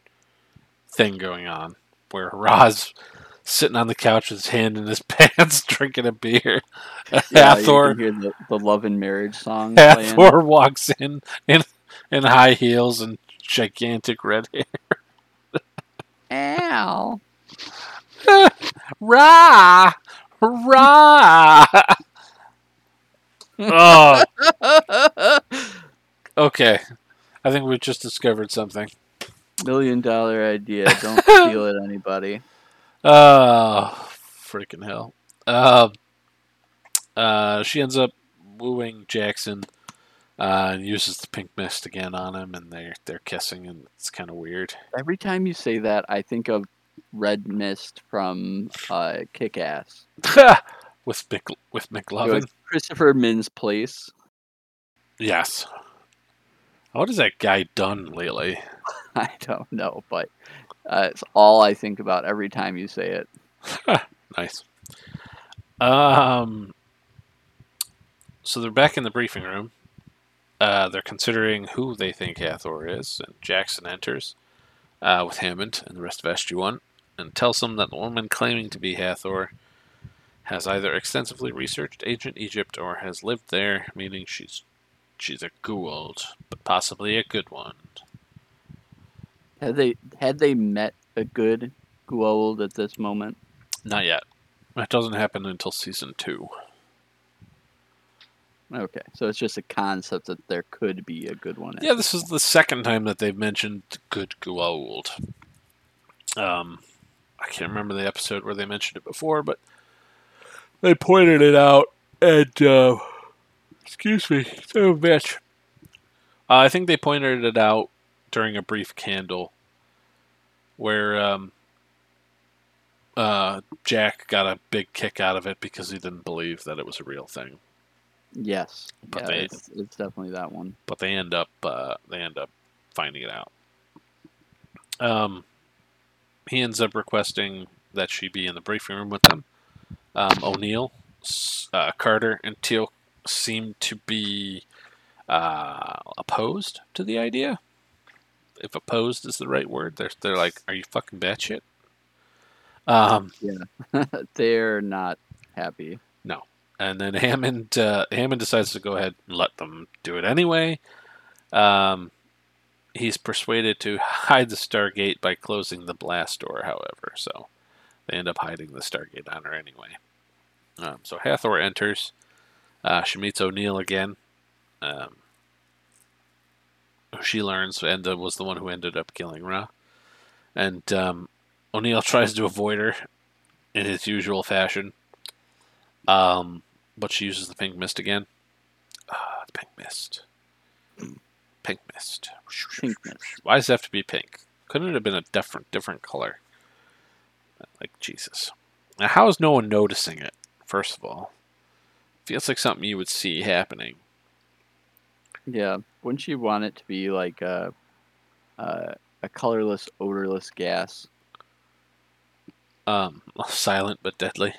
A: thing going on where Ra's sitting on the couch with his hand in his pants drinking a beer.
B: you
A: Hathor,
B: can hear the, the love and marriage song playing.
A: Hathor walks in, in in high heels and gigantic red hair.
B: Ow.
A: Ra! Ra! oh, okay. I think we've just discovered something.
B: Million dollar idea. Don't steal it, anybody.
A: Oh, freaking hell. Uh, uh, she ends up wooing Jackson uh, and uses the pink mist again on him, and they're, they're kissing, and it's kind of weird.
B: Every time you say that, I think of Red Mist from uh, Kick Ass.
A: with Mc, with McLovin.
B: Christopher Mintz-Plasse.
A: Yes. What has that guy done lately?
B: I don't know, but uh, it's all I think about every time you say it.
A: Nice. Um. So they're back in the briefing room. Uh, they're considering who they think Hathor is, and Jackson enters uh, with Hammond and the rest of SG-1 and tells them that the woman claiming to be Hathor has either extensively researched ancient Egypt or has lived there, meaning she's she's a Goa'uld, but possibly a good one.
B: Had they had they met a good Goa'uld at this moment?
A: Not yet. That doesn't happen until season two.
B: Okay, so it's just a concept that there could be a good one.
A: Yeah, this is the second time that they've mentioned good Goa'uld. Um, I can't remember the episode where they mentioned it before, but they pointed it out, and uh, excuse me, so bitch. Uh, I think they pointed it out during a brief candle, where um, uh, Jack got a big kick out of it because he didn't believe that it was a real thing.
B: Yes,
A: But
B: yeah,
A: they-
B: it's, it's definitely that one.
A: but they end up uh, they end up finding it out. Um, he ends up requesting that she be in the briefing room with them. Um, O'Neill, uh, Carter, and Teal'c seem to be uh, opposed to the idea. If opposed is the right word, they're they're like, "Are you fucking batshit?" Um,
B: They're not happy.
A: And then Hammond uh, Hammond decides to go ahead and let them do it anyway. Um, he's persuaded to hide the Stargate by closing the blast door, however, so they end up hiding the Stargate on her anyway. Um, so Hathor enters. Uh, she meets O'Neill again. Um, she learns Enda was the one who ended up killing Ra. And um, O'Neill tries to avoid her in his usual fashion. Um, but she uses the pink mist again. Ah, the pink mist. Pink mist.
B: Pink mist.
A: Why does it have to be pink? Couldn't it have been a different different color? Like Jesus. Now how is no one noticing it? First of all. Feels like something you would see happening.
B: Yeah. Wouldn't you want it to be like a, a, a colorless, odorless gas?
A: Um, silent but deadly.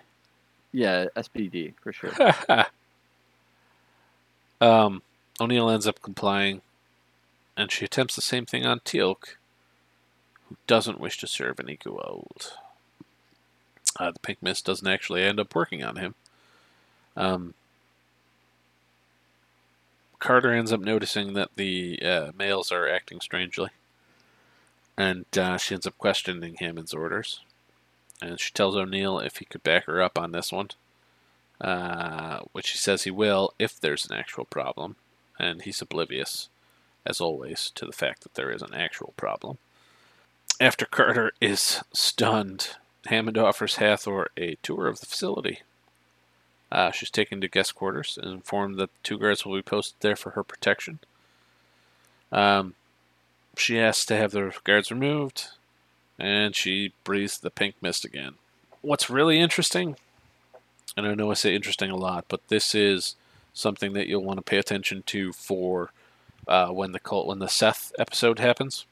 B: Yeah, SBD for sure.
A: um, O'Neill ends up complying, and she attempts the same thing on Teal'c, who doesn't wish to serve any Goa'uld. Uh, the pink mist doesn't actually end up working on him. Um, Carter ends up noticing that the uh, males are acting strangely, and uh, she ends up questioning Hammond's orders. And she tells O'Neill if he could back her up on this one, uh, which he says he will if there's an actual problem. And he's oblivious, as always, to the fact that there is an actual problem. After Carter is stunned, Hammond offers Hathor a tour of the facility. Uh, she's taken to guest quarters and informed that two guards will be posted there for her protection. Um, she asks to have the guards removed, and she breathes the pink mist again. What's really interesting, and I know I say interesting a lot, but this is something that you'll want to pay attention to for uh, when the cult, when the Seth episode happens.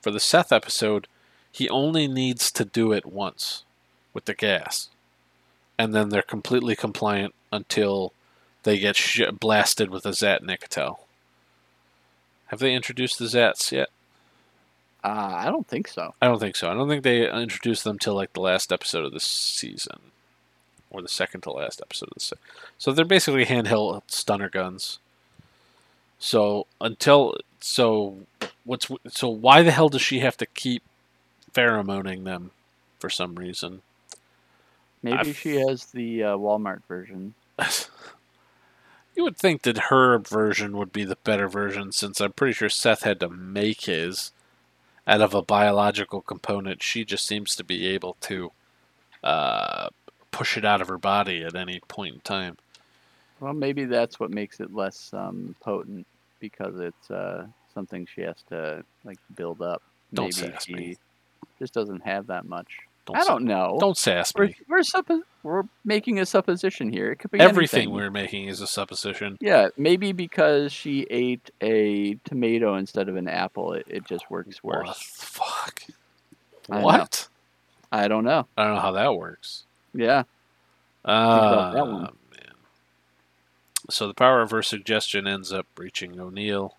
A: For the Seth episode, he only needs to do it once with the gas, and then they're completely compliant until they get sh- blasted with a Zat'nik'tel. Have they introduced the Zats yet?
B: Uh, I don't think so.
A: I don't think so. I don't think they introduced them till like the last episode of the season, or the second to last episode of the season. So they're basically handheld stunner guns. So until so, what's so why the hell does she have to keep pheromoning them for some reason?
B: Maybe
A: I've-
B: she has the uh, Walmart version.
A: you would think that her version would be the better version, since I'm pretty sure Seth had to make his out of a biological component. She just seems to be able to uh, push it out of her body at any point in time.
B: Well, maybe that's what makes it less um, potent because it's uh, something she has to like build up.
A: Don't
B: maybe
A: sass
B: she
A: me.
B: just doesn't have that much.
A: Don't
B: I don't know.
A: Don't sass
B: We're
A: me.
B: we're, suppo- we're making a supposition here. It could be
A: Everything
B: anything.
A: we're making is a supposition.
B: Yeah, maybe because she ate a tomato instead of an apple, it, it just works worse.
A: What the fuck?
B: I know.
A: What?
B: I don't know.
A: I don't know how that works.
B: Yeah.
A: Uh,
B: that one.
A: man. So the power of her suggestion ends up reaching O'Neill,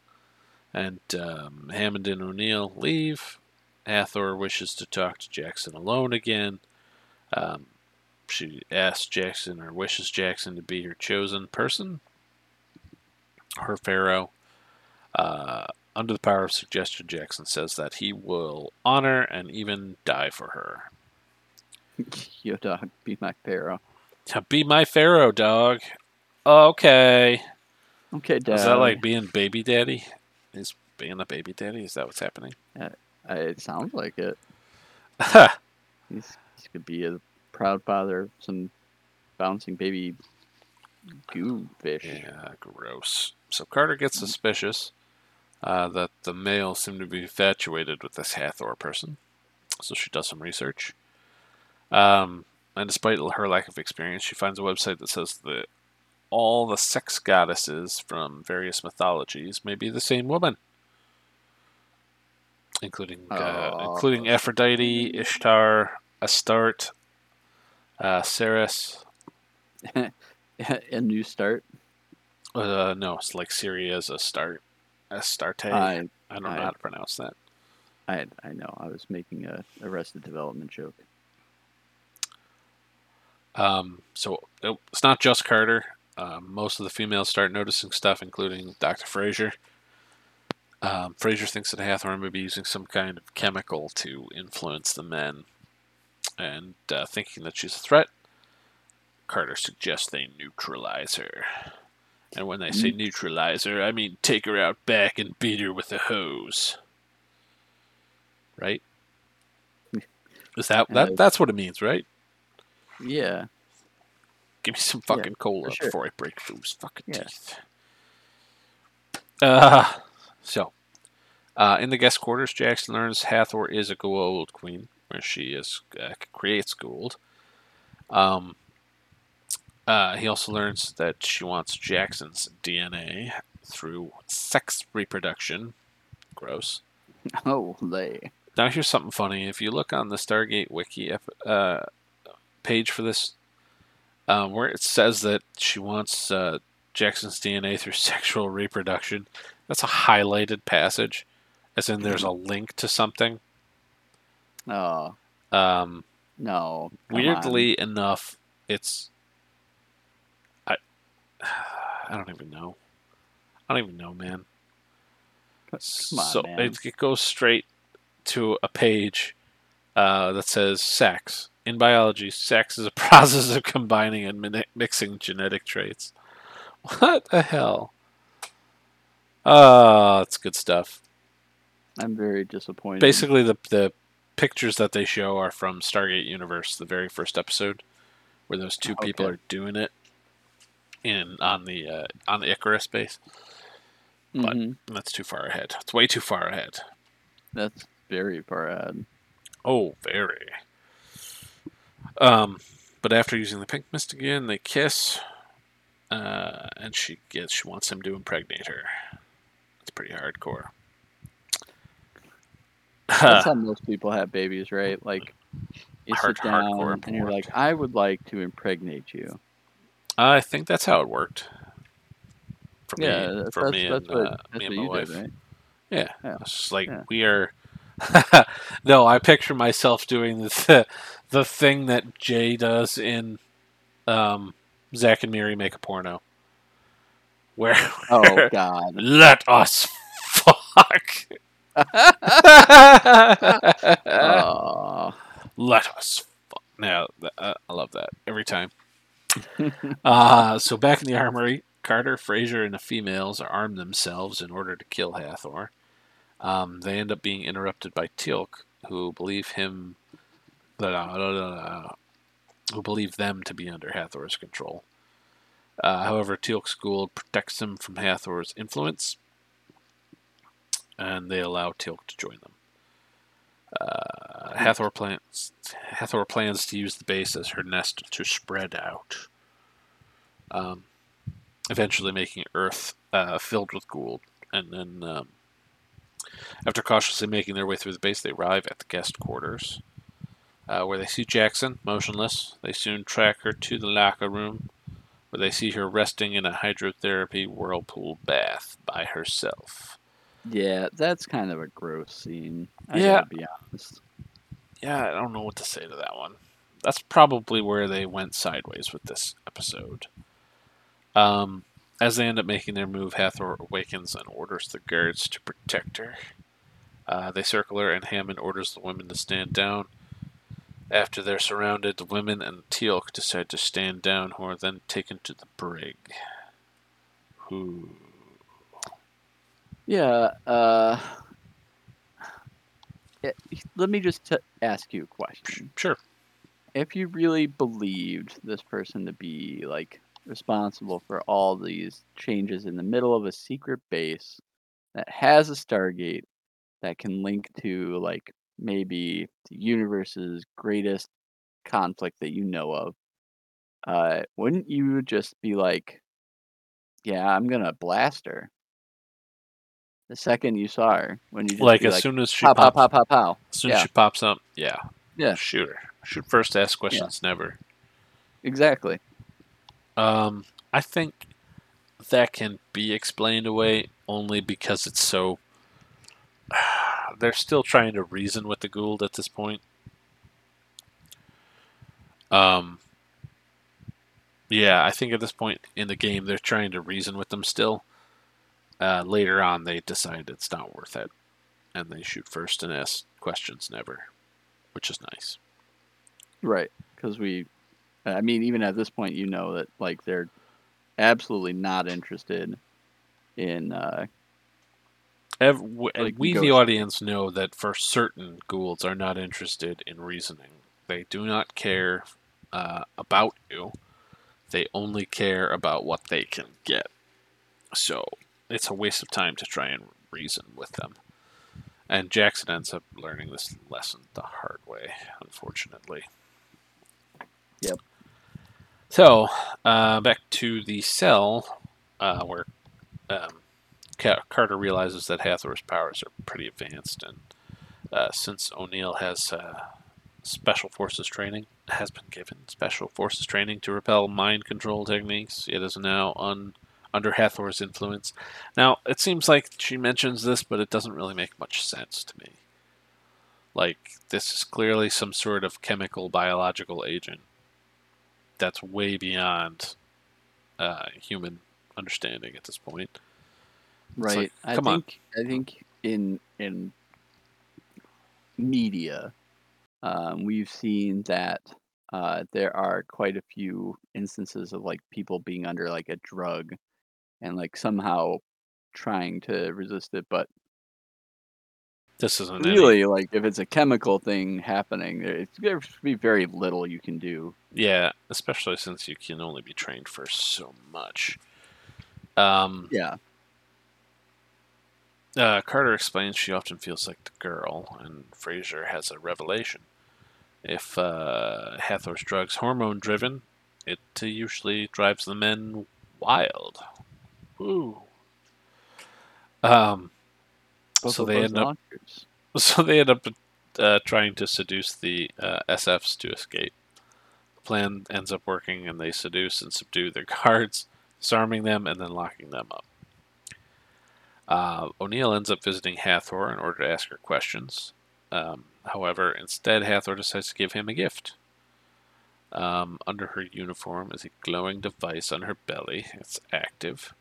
A: and um, Hammond and O'Neill leave. Hathor wishes to talk to Jackson alone again. Um, she asks Jackson or wishes Jackson to be her chosen person, her pharaoh. Uh, under the power of suggestion, Jackson says that he will honor and even die for her.
B: Yo, dog, be my pharaoh.
A: To be my pharaoh, dog. Okay.
B: Okay, dad.
A: Is that like being baby daddy? Is being a baby daddy? Is that what's happening?
B: Uh, it sounds like it. He's, he's gonna be a proud father of some bouncing baby goo fish.
A: yeah, gross. So Carter gets suspicious uh, that the male seem to be infatuated with this Hathor person. So she does some research. Um, and despite her lack of experience, she finds a website that says that all the sex goddesses from various mythologies may be the same woman. Including uh, including Aphrodite, Ishtar, Astarte, uh, Ceres,
B: a new start.
A: Uh, no, it's like Syria's a start. Astarte.
B: I,
A: I don't know
B: I-
A: how to pronounce that.
B: I, I know. I was making a Arrested Development joke.
A: Um, so it's not just Carter. Um, most of the females start noticing stuff, including Dr. Fraser. Um, Fraser thinks that Hathor may be using some kind of chemical to influence the men, and uh, thinking that she's a threat, Carter suggests they neutralize her. And when they say neutralize her, I mean take her out back and beat her with a hose. Right? Is that that? That's what it means, right?
B: Yeah.
A: Give me some
B: Yeah,
A: fucking cola
B: sure.
A: before I break those fucking
B: Yeah.
A: teeth. Uh, so, uh, in the guest quarters, Jackson learns Hathor is a Goa'uld queen, where she is uh, creates Goa'uld. Um, uh, he also learns that she wants Jackson's DNA, through sex reproduction. Gross.
B: Oh, they.
A: Now here's something funny. If you look on the Stargate wiki uh, page for this, um, where it says that she wants uh, Jackson's DNA through sexual reproduction, that's a highlighted passage, as in there's a link to something.
B: Oh
A: Um,
B: no.
A: weirdly enough, it's I I don't even know. I don't even know, man.
B: on. Come on,
A: so
B: man.
A: It, it goes straight to a page uh, that says sex. In biology, sex is a process of combining and mixing genetic traits. What the hell? Oh, that's good stuff.
B: I'm very disappointed.
A: Basically, the the pictures that they show are from Stargate Universe, the very first episode, where those two people are doing it in on the uh, on the Icarus base. but-
B: Mhm.
A: That's too far ahead. It's way too far ahead.
B: that's very far ahead.
A: Oh, very. Um, but after using the pink mist again, they kiss, uh, and she gets she wants him to impregnate her. Pretty hardcore.
B: That's how most people have babies, right? Like you
A: Hard-
B: sit down
A: hardcore
B: and you're like, I would like to impregnate you.
A: I think that's how it worked. For
B: yeah,
A: me,
B: that's,
A: for
B: that's,
A: me
B: that's
A: and,
B: what,
A: uh, me and my
B: you
A: wife.
B: did, right?
A: Yeah,
B: Yeah.
A: it's like
B: Yeah.
A: we are. no, I picture myself doing the the thing that Jay does in um, Zack and Miri make a porno, where
B: Oh God.
A: let us fuck.
B: Oh.
A: let us fuck. Now, uh, I love that every time. Uh, so back in the armory, Carter, Fraser, and the females arm themselves in order to kill Hathor. Um, they end up being interrupted by Teal'c, who believe him, blah, blah, blah, who believe them to be under Hathor's control. Uh, however, Teal'c's Goa'uld protects them from Hathor's influence, and they allow Teal'c to join them. Uh, Hathor plans Hathor plans to use the base as her nest to spread out, um, eventually making Earth uh, filled with Goa'uld. And then, um, after cautiously making their way through the base, they arrive at the guest quarters, uh, where they see Jackson motionless. They soon track her to the locker room, where they see her resting in a hydrotherapy whirlpool bath by herself.
B: Yeah, that's kind of a gross scene. I
A: Yeah.
B: be honest.
A: yeah, I don't know what to say to that one. That's probably where they went sideways with this episode. Um, as they end up making their move, Hathor awakens and orders the guards to protect her. Uh, they circle her, and Hammond orders the women to stand down. After they're surrounded, the women and Teal'c decide to stand down, who are then taken to the brig. Who?
B: Yeah. Uh. yeah, let me just t- ask you a question.
A: Sure.
B: If you really believed this person to be like responsible for all these changes in the middle of a secret base that has a Stargate that can link to like maybe the universe's greatest conflict that you know of, uh, wouldn't you just be like, "Yeah, I'm gonna blast her"? The second you saw her, when you just
A: Like as
B: like,
A: soon as she
B: pow,
A: pops,
B: pow, pow, pow.
A: as soon
B: yeah.
A: as she pops up, yeah,
B: Yeah.
A: shoot her. Shoot first, ask questions, never.
B: Exactly.
A: Um, I think that can be explained away only because it's so. They're still trying to reason with the Goa'uld at this point. Um. Yeah, I think at this point in the game they're trying to reason with them still. Uh, later on, they decide it's not worth it, and they shoot first and ask questions never, which is nice.
B: Right. Because we, I mean, even at this point, you know that like they're absolutely not interested in. Uh,
A: Ev- w- and
B: Like
A: we, the audience, know that for certain Goa'ulds are not interested in reasoning. They do not care uh, about you. They only care about what they can get. So it's a waste of time to try and reason with them. And Jackson ends up learning this lesson the hard way, unfortunately.
B: Yep.
A: So, uh, back to the cell uh, where um, Ca- Carter realizes that Hathor's powers are pretty advanced, and uh, since O'Neill has uh, special forces training, has been given special forces training to repel mind control techniques, it is now un- under Hathor's influence. Now, it seems like she mentions this, but it doesn't really make much sense to me. Like, this is clearly some sort of chemical, biological agent that's way beyond uh, human understanding at this point.
B: Right.
A: like,
B: I
A: come on.
B: think I think in in media, um, we've seen that uh, there are quite a few instances of like people being under like a drug and like somehow trying to resist it, but
A: This isn't any-
B: really, like if it's a chemical thing happening, there it's there should be very little you can do.
A: Yeah, especially since you can only be trained for so much. Um,
B: Yeah.
A: Uh, Carter explains she often feels like the girl, and Fraser has a revelation. If uh, Hathor's drug's hormone driven, it uh, usually drives the men wild. Woo. Um,
B: Both
A: so they end up
B: launchers.
A: so they end up uh, trying to seduce the uh, SFs to escape. The plan ends up working, and they seduce and subdue their guards, disarming them and then locking them up. Uh, O'Neill ends up visiting Hathor in order to ask her questions. Um, however, instead, Hathor decides to give him a gift. Um, under her uniform is a glowing device on her belly. It's active.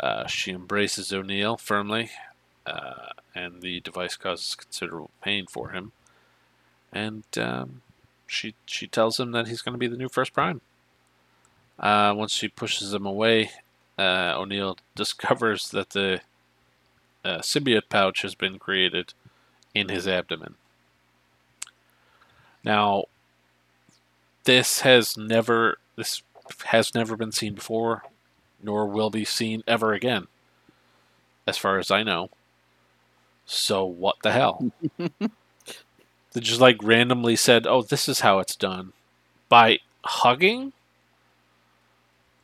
A: Uh, she embraces O'Neill firmly, uh, and the device causes considerable pain for him. And um, she she tells him that he's going to be the new First Prime. Uh, once she pushes him away, uh, O'Neill discovers that the uh, symbiote pouch has been created in his abdomen. Now, this has never this has never been seen before, nor will be seen ever again, as far as I know. So what the hell? they just like randomly said, "Oh, this is how it's done," by hugging.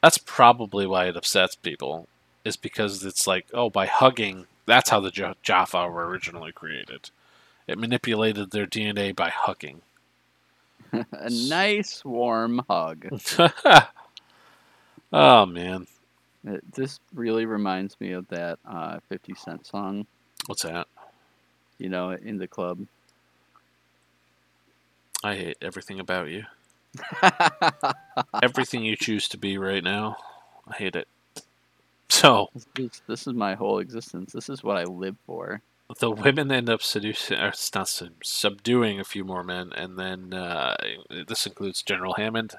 A: That's probably why it upsets people, is because it's like, oh, by hugging, that's how the Ja- Jaffa were originally created. It manipulated their DNA by hugging.
B: a nice warm hug.
A: oh man,
B: It, this really reminds me of that uh, 50 Cent song,
A: what's that?
B: you know, in the club.
A: I hate everything about you. Everything you choose to be right now, I hate it. So
B: this, is, my whole existence. This is what I live for.
A: the women end up seducing, or it's not sub- subduing a few more men, and then uh, this includes General Hammond.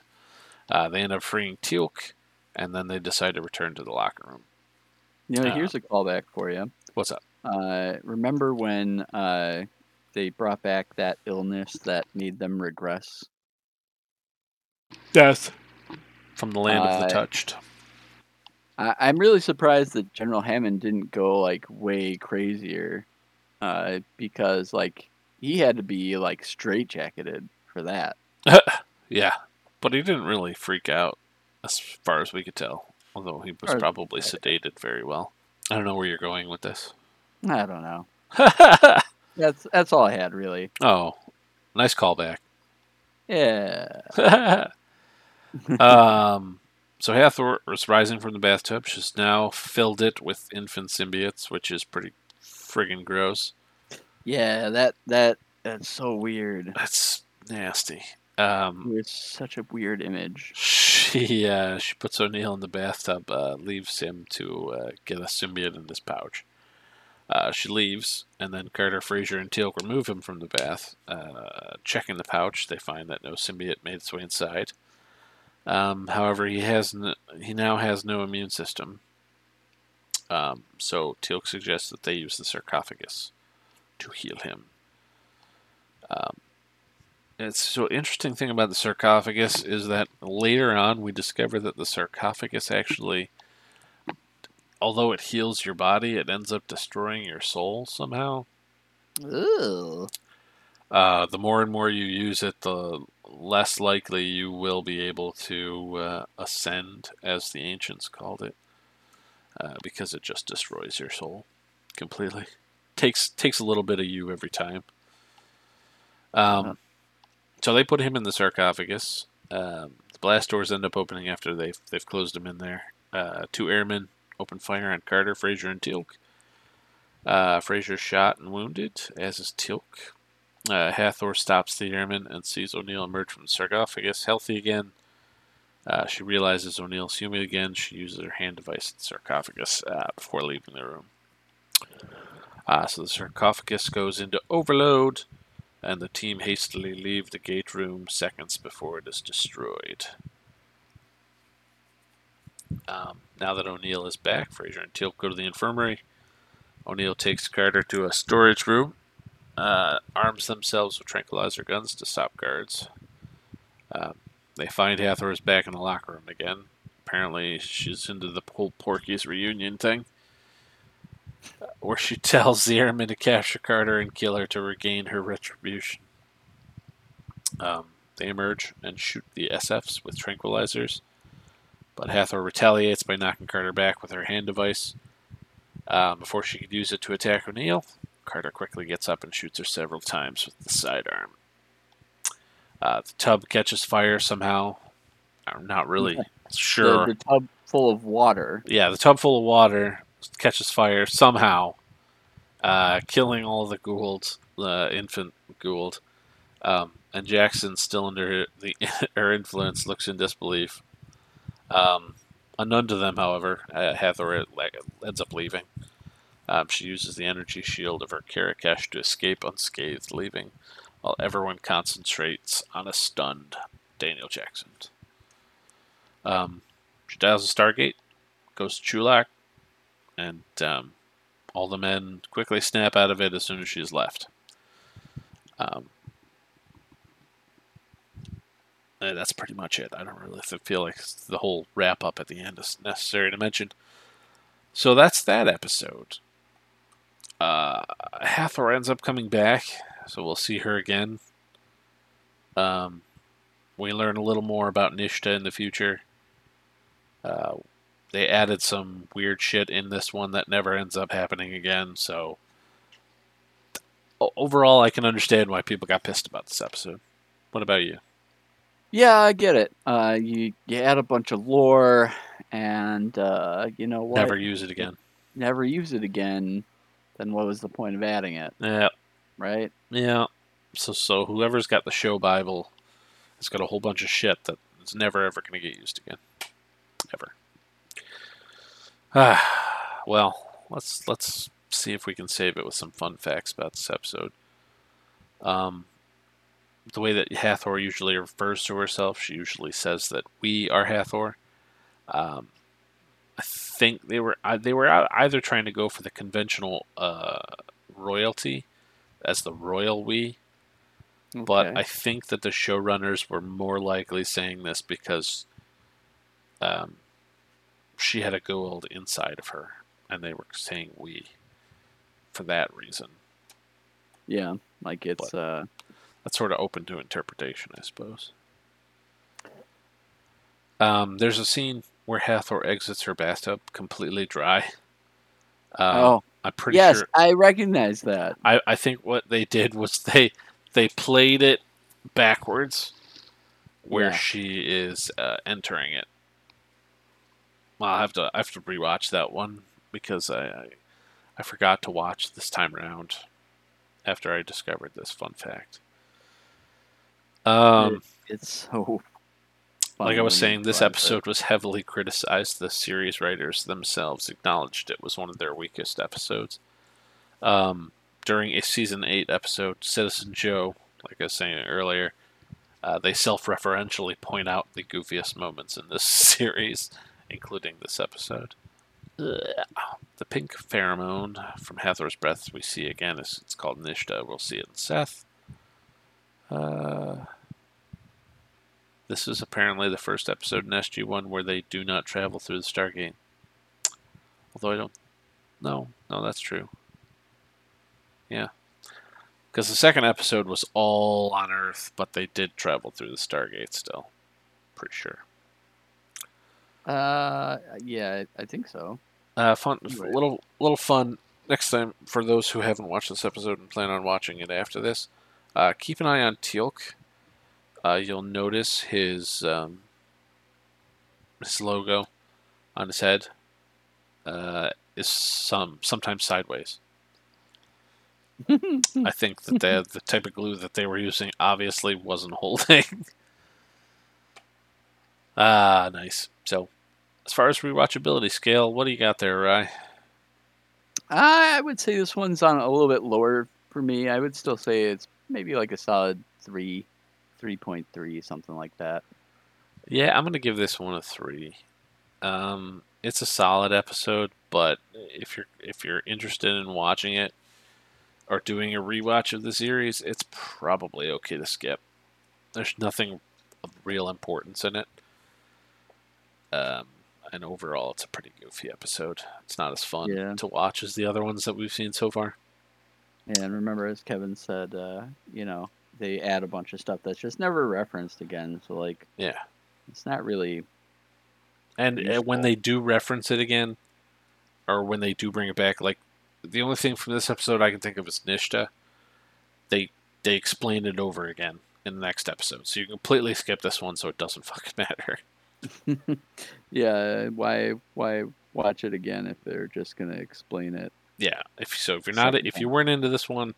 A: Uh, they end up freeing Teal'c, and then they decide to return to the locker room.
B: You know,
A: Uh,
B: here's a callback for you.
A: What's up?
B: Uh, remember when uh, they brought back that illness that made them regress?
A: Death from the land of
B: Uh,
A: the touched.
B: I, I'm really surprised that General Hammond didn't go like way crazier, uh, because like he had to be like straitjacketed for that.
A: Yeah, but he didn't really freak out, as far as we could tell. Although he was
B: Or-
A: probably sedated very well. I don't know where you're going with this.
B: I don't know. That's that's all I had really.
A: oh, nice callback.
B: Yeah.
A: um, so Hathor is rising from the bathtub. She's now filled it with infant symbiotes, which is pretty friggin' gross.
B: Yeah, that that that's so weird.
A: That's nasty. Um,
B: It's such a weird image.
A: she uh, she puts O'Neill in the bathtub, uh, leaves him to uh, get a symbiote in this pouch. Uh, she leaves, and then Carter, Fraser, and Teal'c remove him from the bath. Uh, checking the pouch, they find that no symbiote made its way inside. Um, however, he has he now has no immune system. Um, so Teal'c suggests that they use the sarcophagus to heal him. Um, it's so interesting thing about the sarcophagus is that later on we discover that the sarcophagus actually although it heals your body it ends up destroying your soul somehow
B: Ugh.
A: uh, the more and more you use it the less likely you will be able to uh, ascend as the ancients called it uh, because it just destroys your soul completely. Takes takes a little bit of you every time. Um,
B: Huh.
A: so they put him in the sarcophagus. Um, the blast doors end up opening after they've they've closed him in there. Uh, two airmen open fire on Carter, Fraser, and Teal'c. Uh, Fraser's shot and wounded, as is Teal'c. Uh, Hathor stops the airman and sees O'Neill emerge from the sarcophagus, healthy again. Uh, she realizes O'Neill's human again. She uses her hand device at the sarcophagus uh, before leaving the room. Uh, so the sarcophagus goes into overload, and the team hastily leave the gate room seconds before it is destroyed. Um, now that O'Neill is back, Fraser and Teal'c go to the infirmary. O'Neill takes Carter to a storage room, uh, arms themselves with tranquilizer guns to stop guards. Um, they find Hathor is back in the locker room again. Apparently, she's into the whole Porky's reunion thing, uh, where she tells the airmen to capture Carter and kill her to regain her retribution. Um, they emerge and shoot the SFs with tranquilizers, but Hathor retaliates by knocking Carter back with her hand device. Um, before she could use it to attack O'Neill, Carter quickly gets up and shoots her several times with the sidearm. Uh, the tub catches fire somehow. I'm not really sure.
B: The, the tub full of water.
A: Yeah, the tub full of water catches fire somehow, uh, killing all the Goa'uld, uh, infant Goa'uld. Um, and Jackson, still under the her influence, looks in disbelief. Um, unknown to them, however, uh, Hathor ends up leaving. Um, she uses the energy shield of her kara kesh to escape unscathed, leaving while everyone concentrates on a stunned Daniel Jackson. Um, she dials a Stargate, goes to Chulak, and um, all the men quickly snap out of it as soon as she's left. Um, and that's pretty much it. I don't really feel like the whole wrap up at the end is necessary to mention. So that's that episode. Uh, Hathor ends up coming back, so we'll see her again. Um, we learn a little more about Nishta in the future. Uh, they added some weird shit in this one that never ends up happening again. So overall, I can understand why people got pissed about this episode. What about you?
B: Yeah, I get it. Uh, you you add a bunch of lore, and uh, you know what?
A: Never use it again.
B: never use it again. Then what was the point of adding it,
A: Yeah,
B: right?
A: yeah. So so whoever's got the show Bible has got a whole bunch of shit that is never ever going to get used again, ever. Ah, well, let's let's see if we can save it with some fun facts about this episode. Um, the way that Hathor usually refers to herself, she usually says that we are Hathor. Um, I think they were uh, they were ei- either trying to go for the conventional uh, royalty as the royal we, but I think that the showrunners were more likely saying this because um, she had a Goa'uld inside of her, and they were saying we for that reason.
B: yeah, like it's uh,
A: That's sort of open to interpretation, I suppose. Um, there's a scene where Hathor exits her bathtub completely dry. Um,
B: oh
A: I'm pretty
B: yes,
A: sure.
B: I recognize that.
A: I, I think what they did was they they played it backwards, where
B: Yeah.
A: she is uh, entering it. Well, I have to I have to rewatch that one because I, I I forgot to watch this time around after I discovered this fun fact. Um,
B: It's so.
A: Like I was saying, this episode was heavily criticized. The series writers themselves acknowledged it was one of their weakest episodes. Um, during a season eight episode, Citizen Joe, like I was saying earlier, uh, they self-referentially point out the goofiest moments in this series, including this episode. Ugh. The pink pheromone from Hathor's breath we see again is it's called Nishta. We'll see it in Seth. Uh, this is apparently the first episode in SG1 where they do not travel through the Stargate. Although I don't. No, no, that's true. Yeah. Because the second episode was all on Earth, but they did travel through the Stargate still. Pretty sure.
B: Uh, yeah, I think so.
A: Uh, fun,
B: Right.
A: little little fun. Next time, for those who haven't watched this episode and plan on watching it after this, uh, keep an eye on Teal'c. Uh, you'll notice his um, his logo on his head uh, is some sometimes sideways. I think that the the type of glue that they were using obviously wasn't holding. ah, nice. So, as far as rewatchability scale, what do you got there, Rye?
B: I would say this one's on a little bit lower for me. I would still say it's maybe like a solid three, three point three, something like that.
A: Yeah, I'm gonna give this one a three. Um, it's a solid episode, but if you're if you're interested in watching it or doing a rewatch of the series, it's probably okay to skip. There's nothing of real importance in it. Um, and overall, it's a pretty goofy episode. It's not as fun
B: Yeah.
A: to watch as the other ones that we've seen so far.
B: And remember, as Kevin said, uh, you know, they add a bunch of stuff that's just never referenced again. So like,
A: Yeah.
B: it's not really.
A: And when they do reference it again, or when they do bring it back, like the only thing from this episode I can think of is Nishta. They they explain it over again in the next episode, so you completely skip this one, so it doesn't fucking matter.
B: Yeah, why why watch it again if they're just gonna explain it?
A: Yeah. If so, if you're not if you weren't into this one,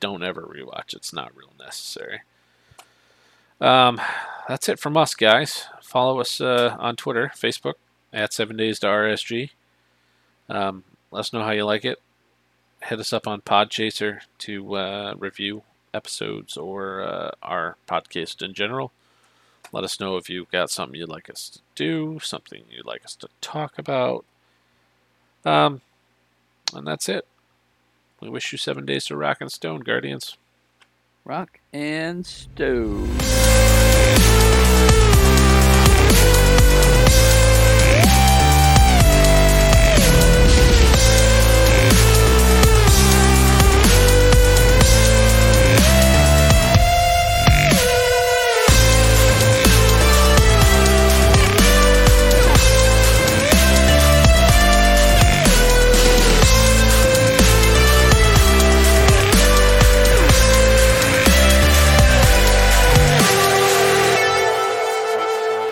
A: don't ever rewatch. It's not real necessary. Um, that's it from us, guys. Follow us uh, on Twitter, Facebook at Seven Days to RSG. Um, let us know how you like it. Hit us up on Podchaser to uh, review episodes or uh, our podcast in general. Let us know if you've got something you'd like us to do, something you'd like us to talk about. Um, and that's it. We wish you seven days to rock and stone, Guardians.
B: Rock and stove.